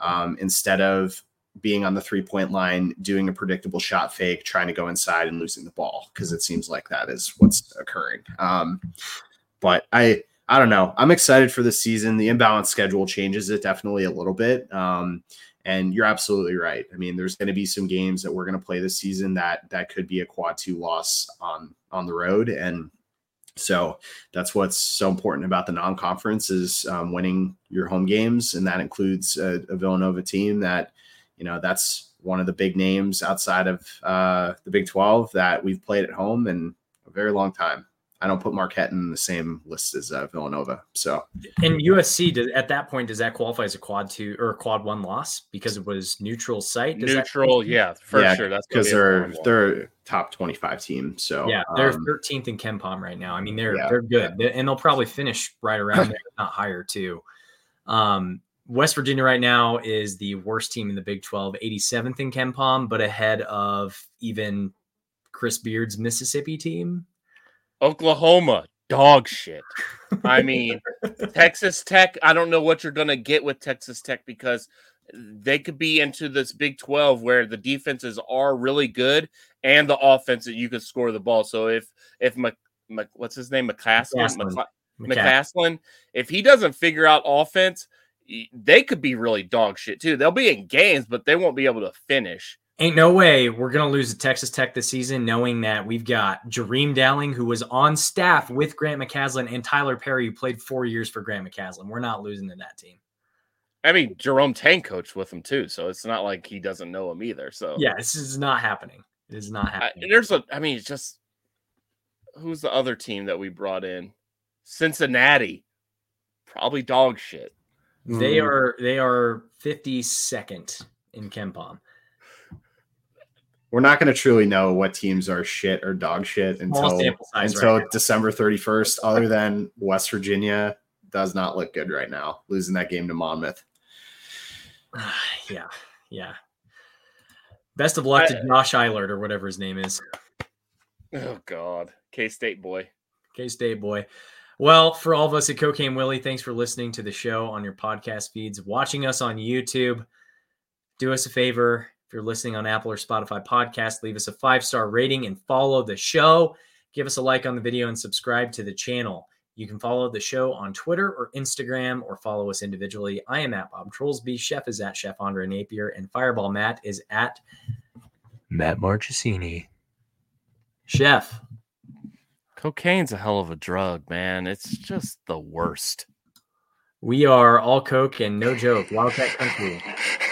Um, instead of being on the three point line, doing a predictable shot fake, trying to go inside and losing the ball, because it seems like that is what's occurring. Um, but I, I don't know. I'm excited for the season. The imbalance schedule changes it definitely a little bit. Um, and you're absolutely right. I mean, there's going to be some games that we're going to play this season that that could be a quad two loss on on the road, and so that's what's so important about the non-conference is um, winning your home games, and that includes a, a, Villanova team that you know that's one of the big names outside of uh, the Big Twelve that we've played at home in a very long time. I don't put Marquette in the same list as uh, Villanova. So,
and USC does, at that point does that qualify as a quad two or a quad one loss because it was neutral site?
Does neutral, yeah, for
yeah,
sure. That's
because they're they're a top twenty five team. So
yeah, they're um, thirteenth um, in KenPom right now. I mean, they're yeah, they're good, yeah. and they'll probably finish right around there, not higher too. Um, West Virginia right now is the worst team in the Big 12, 87th in KenPom, but ahead of even Chris Beard's Mississippi team.
Oklahoma, dog shit. I mean, Texas Tech, I don't know what you're going to get with Texas Tech because they could be into this Big 12 where the defenses are really good and the offense that you could score the ball. So if if Mc, Mc, what's his name McCaslin, McCaslin. McCaslin, if he doesn't figure out offense, they could be really dog shit too. They'll be in games, but they won't be able to finish.
Ain't no way we're going to lose to Texas Tech this season, knowing that we've got Jareem Dowling, who was on staff with Grant McCasland, and Tylor Perry, who played four years for Grant McCasland. We're not losing to that team.
I mean, Jerome Tang coached with him too, so it's not like he doesn't know him either. So
yeah, this is not happening. It is not
I,
happening.
there's a. I mean, it's just who's the other team that we brought in? Cincinnati, probably dog shit.
They
Mm.
are they are 52nd in KenPom.
We're not going to truly know what teams are shit or dog shit until until
right.
December 31st. Other than West Virginia, does not look good right now. Losing that game to Monmouth.
yeah, yeah. Best of luck to
I-
Josh Eilert or whatever his name is.
Oh God, K State boy.
K State boy. Well, for all of us at Cocaine Willie, thanks for listening to the show on your podcast feeds, watching us on YouTube. Do us a favor if you're listening on Apple or Spotify podcast, leave us a five star rating and follow the show. Give us a like on the video and subscribe to the channel. You can follow the show on Twitter or Instagram or follow us individually. I am at Bob Trollsby. Chef is at Chef Andre Napier, and Fireball Matt is at
Matt Marchesini.
Chef.
Cocaine's a hell of a drug, man. It's just the worst.
We are all Coke and no joke. Wildcat Country.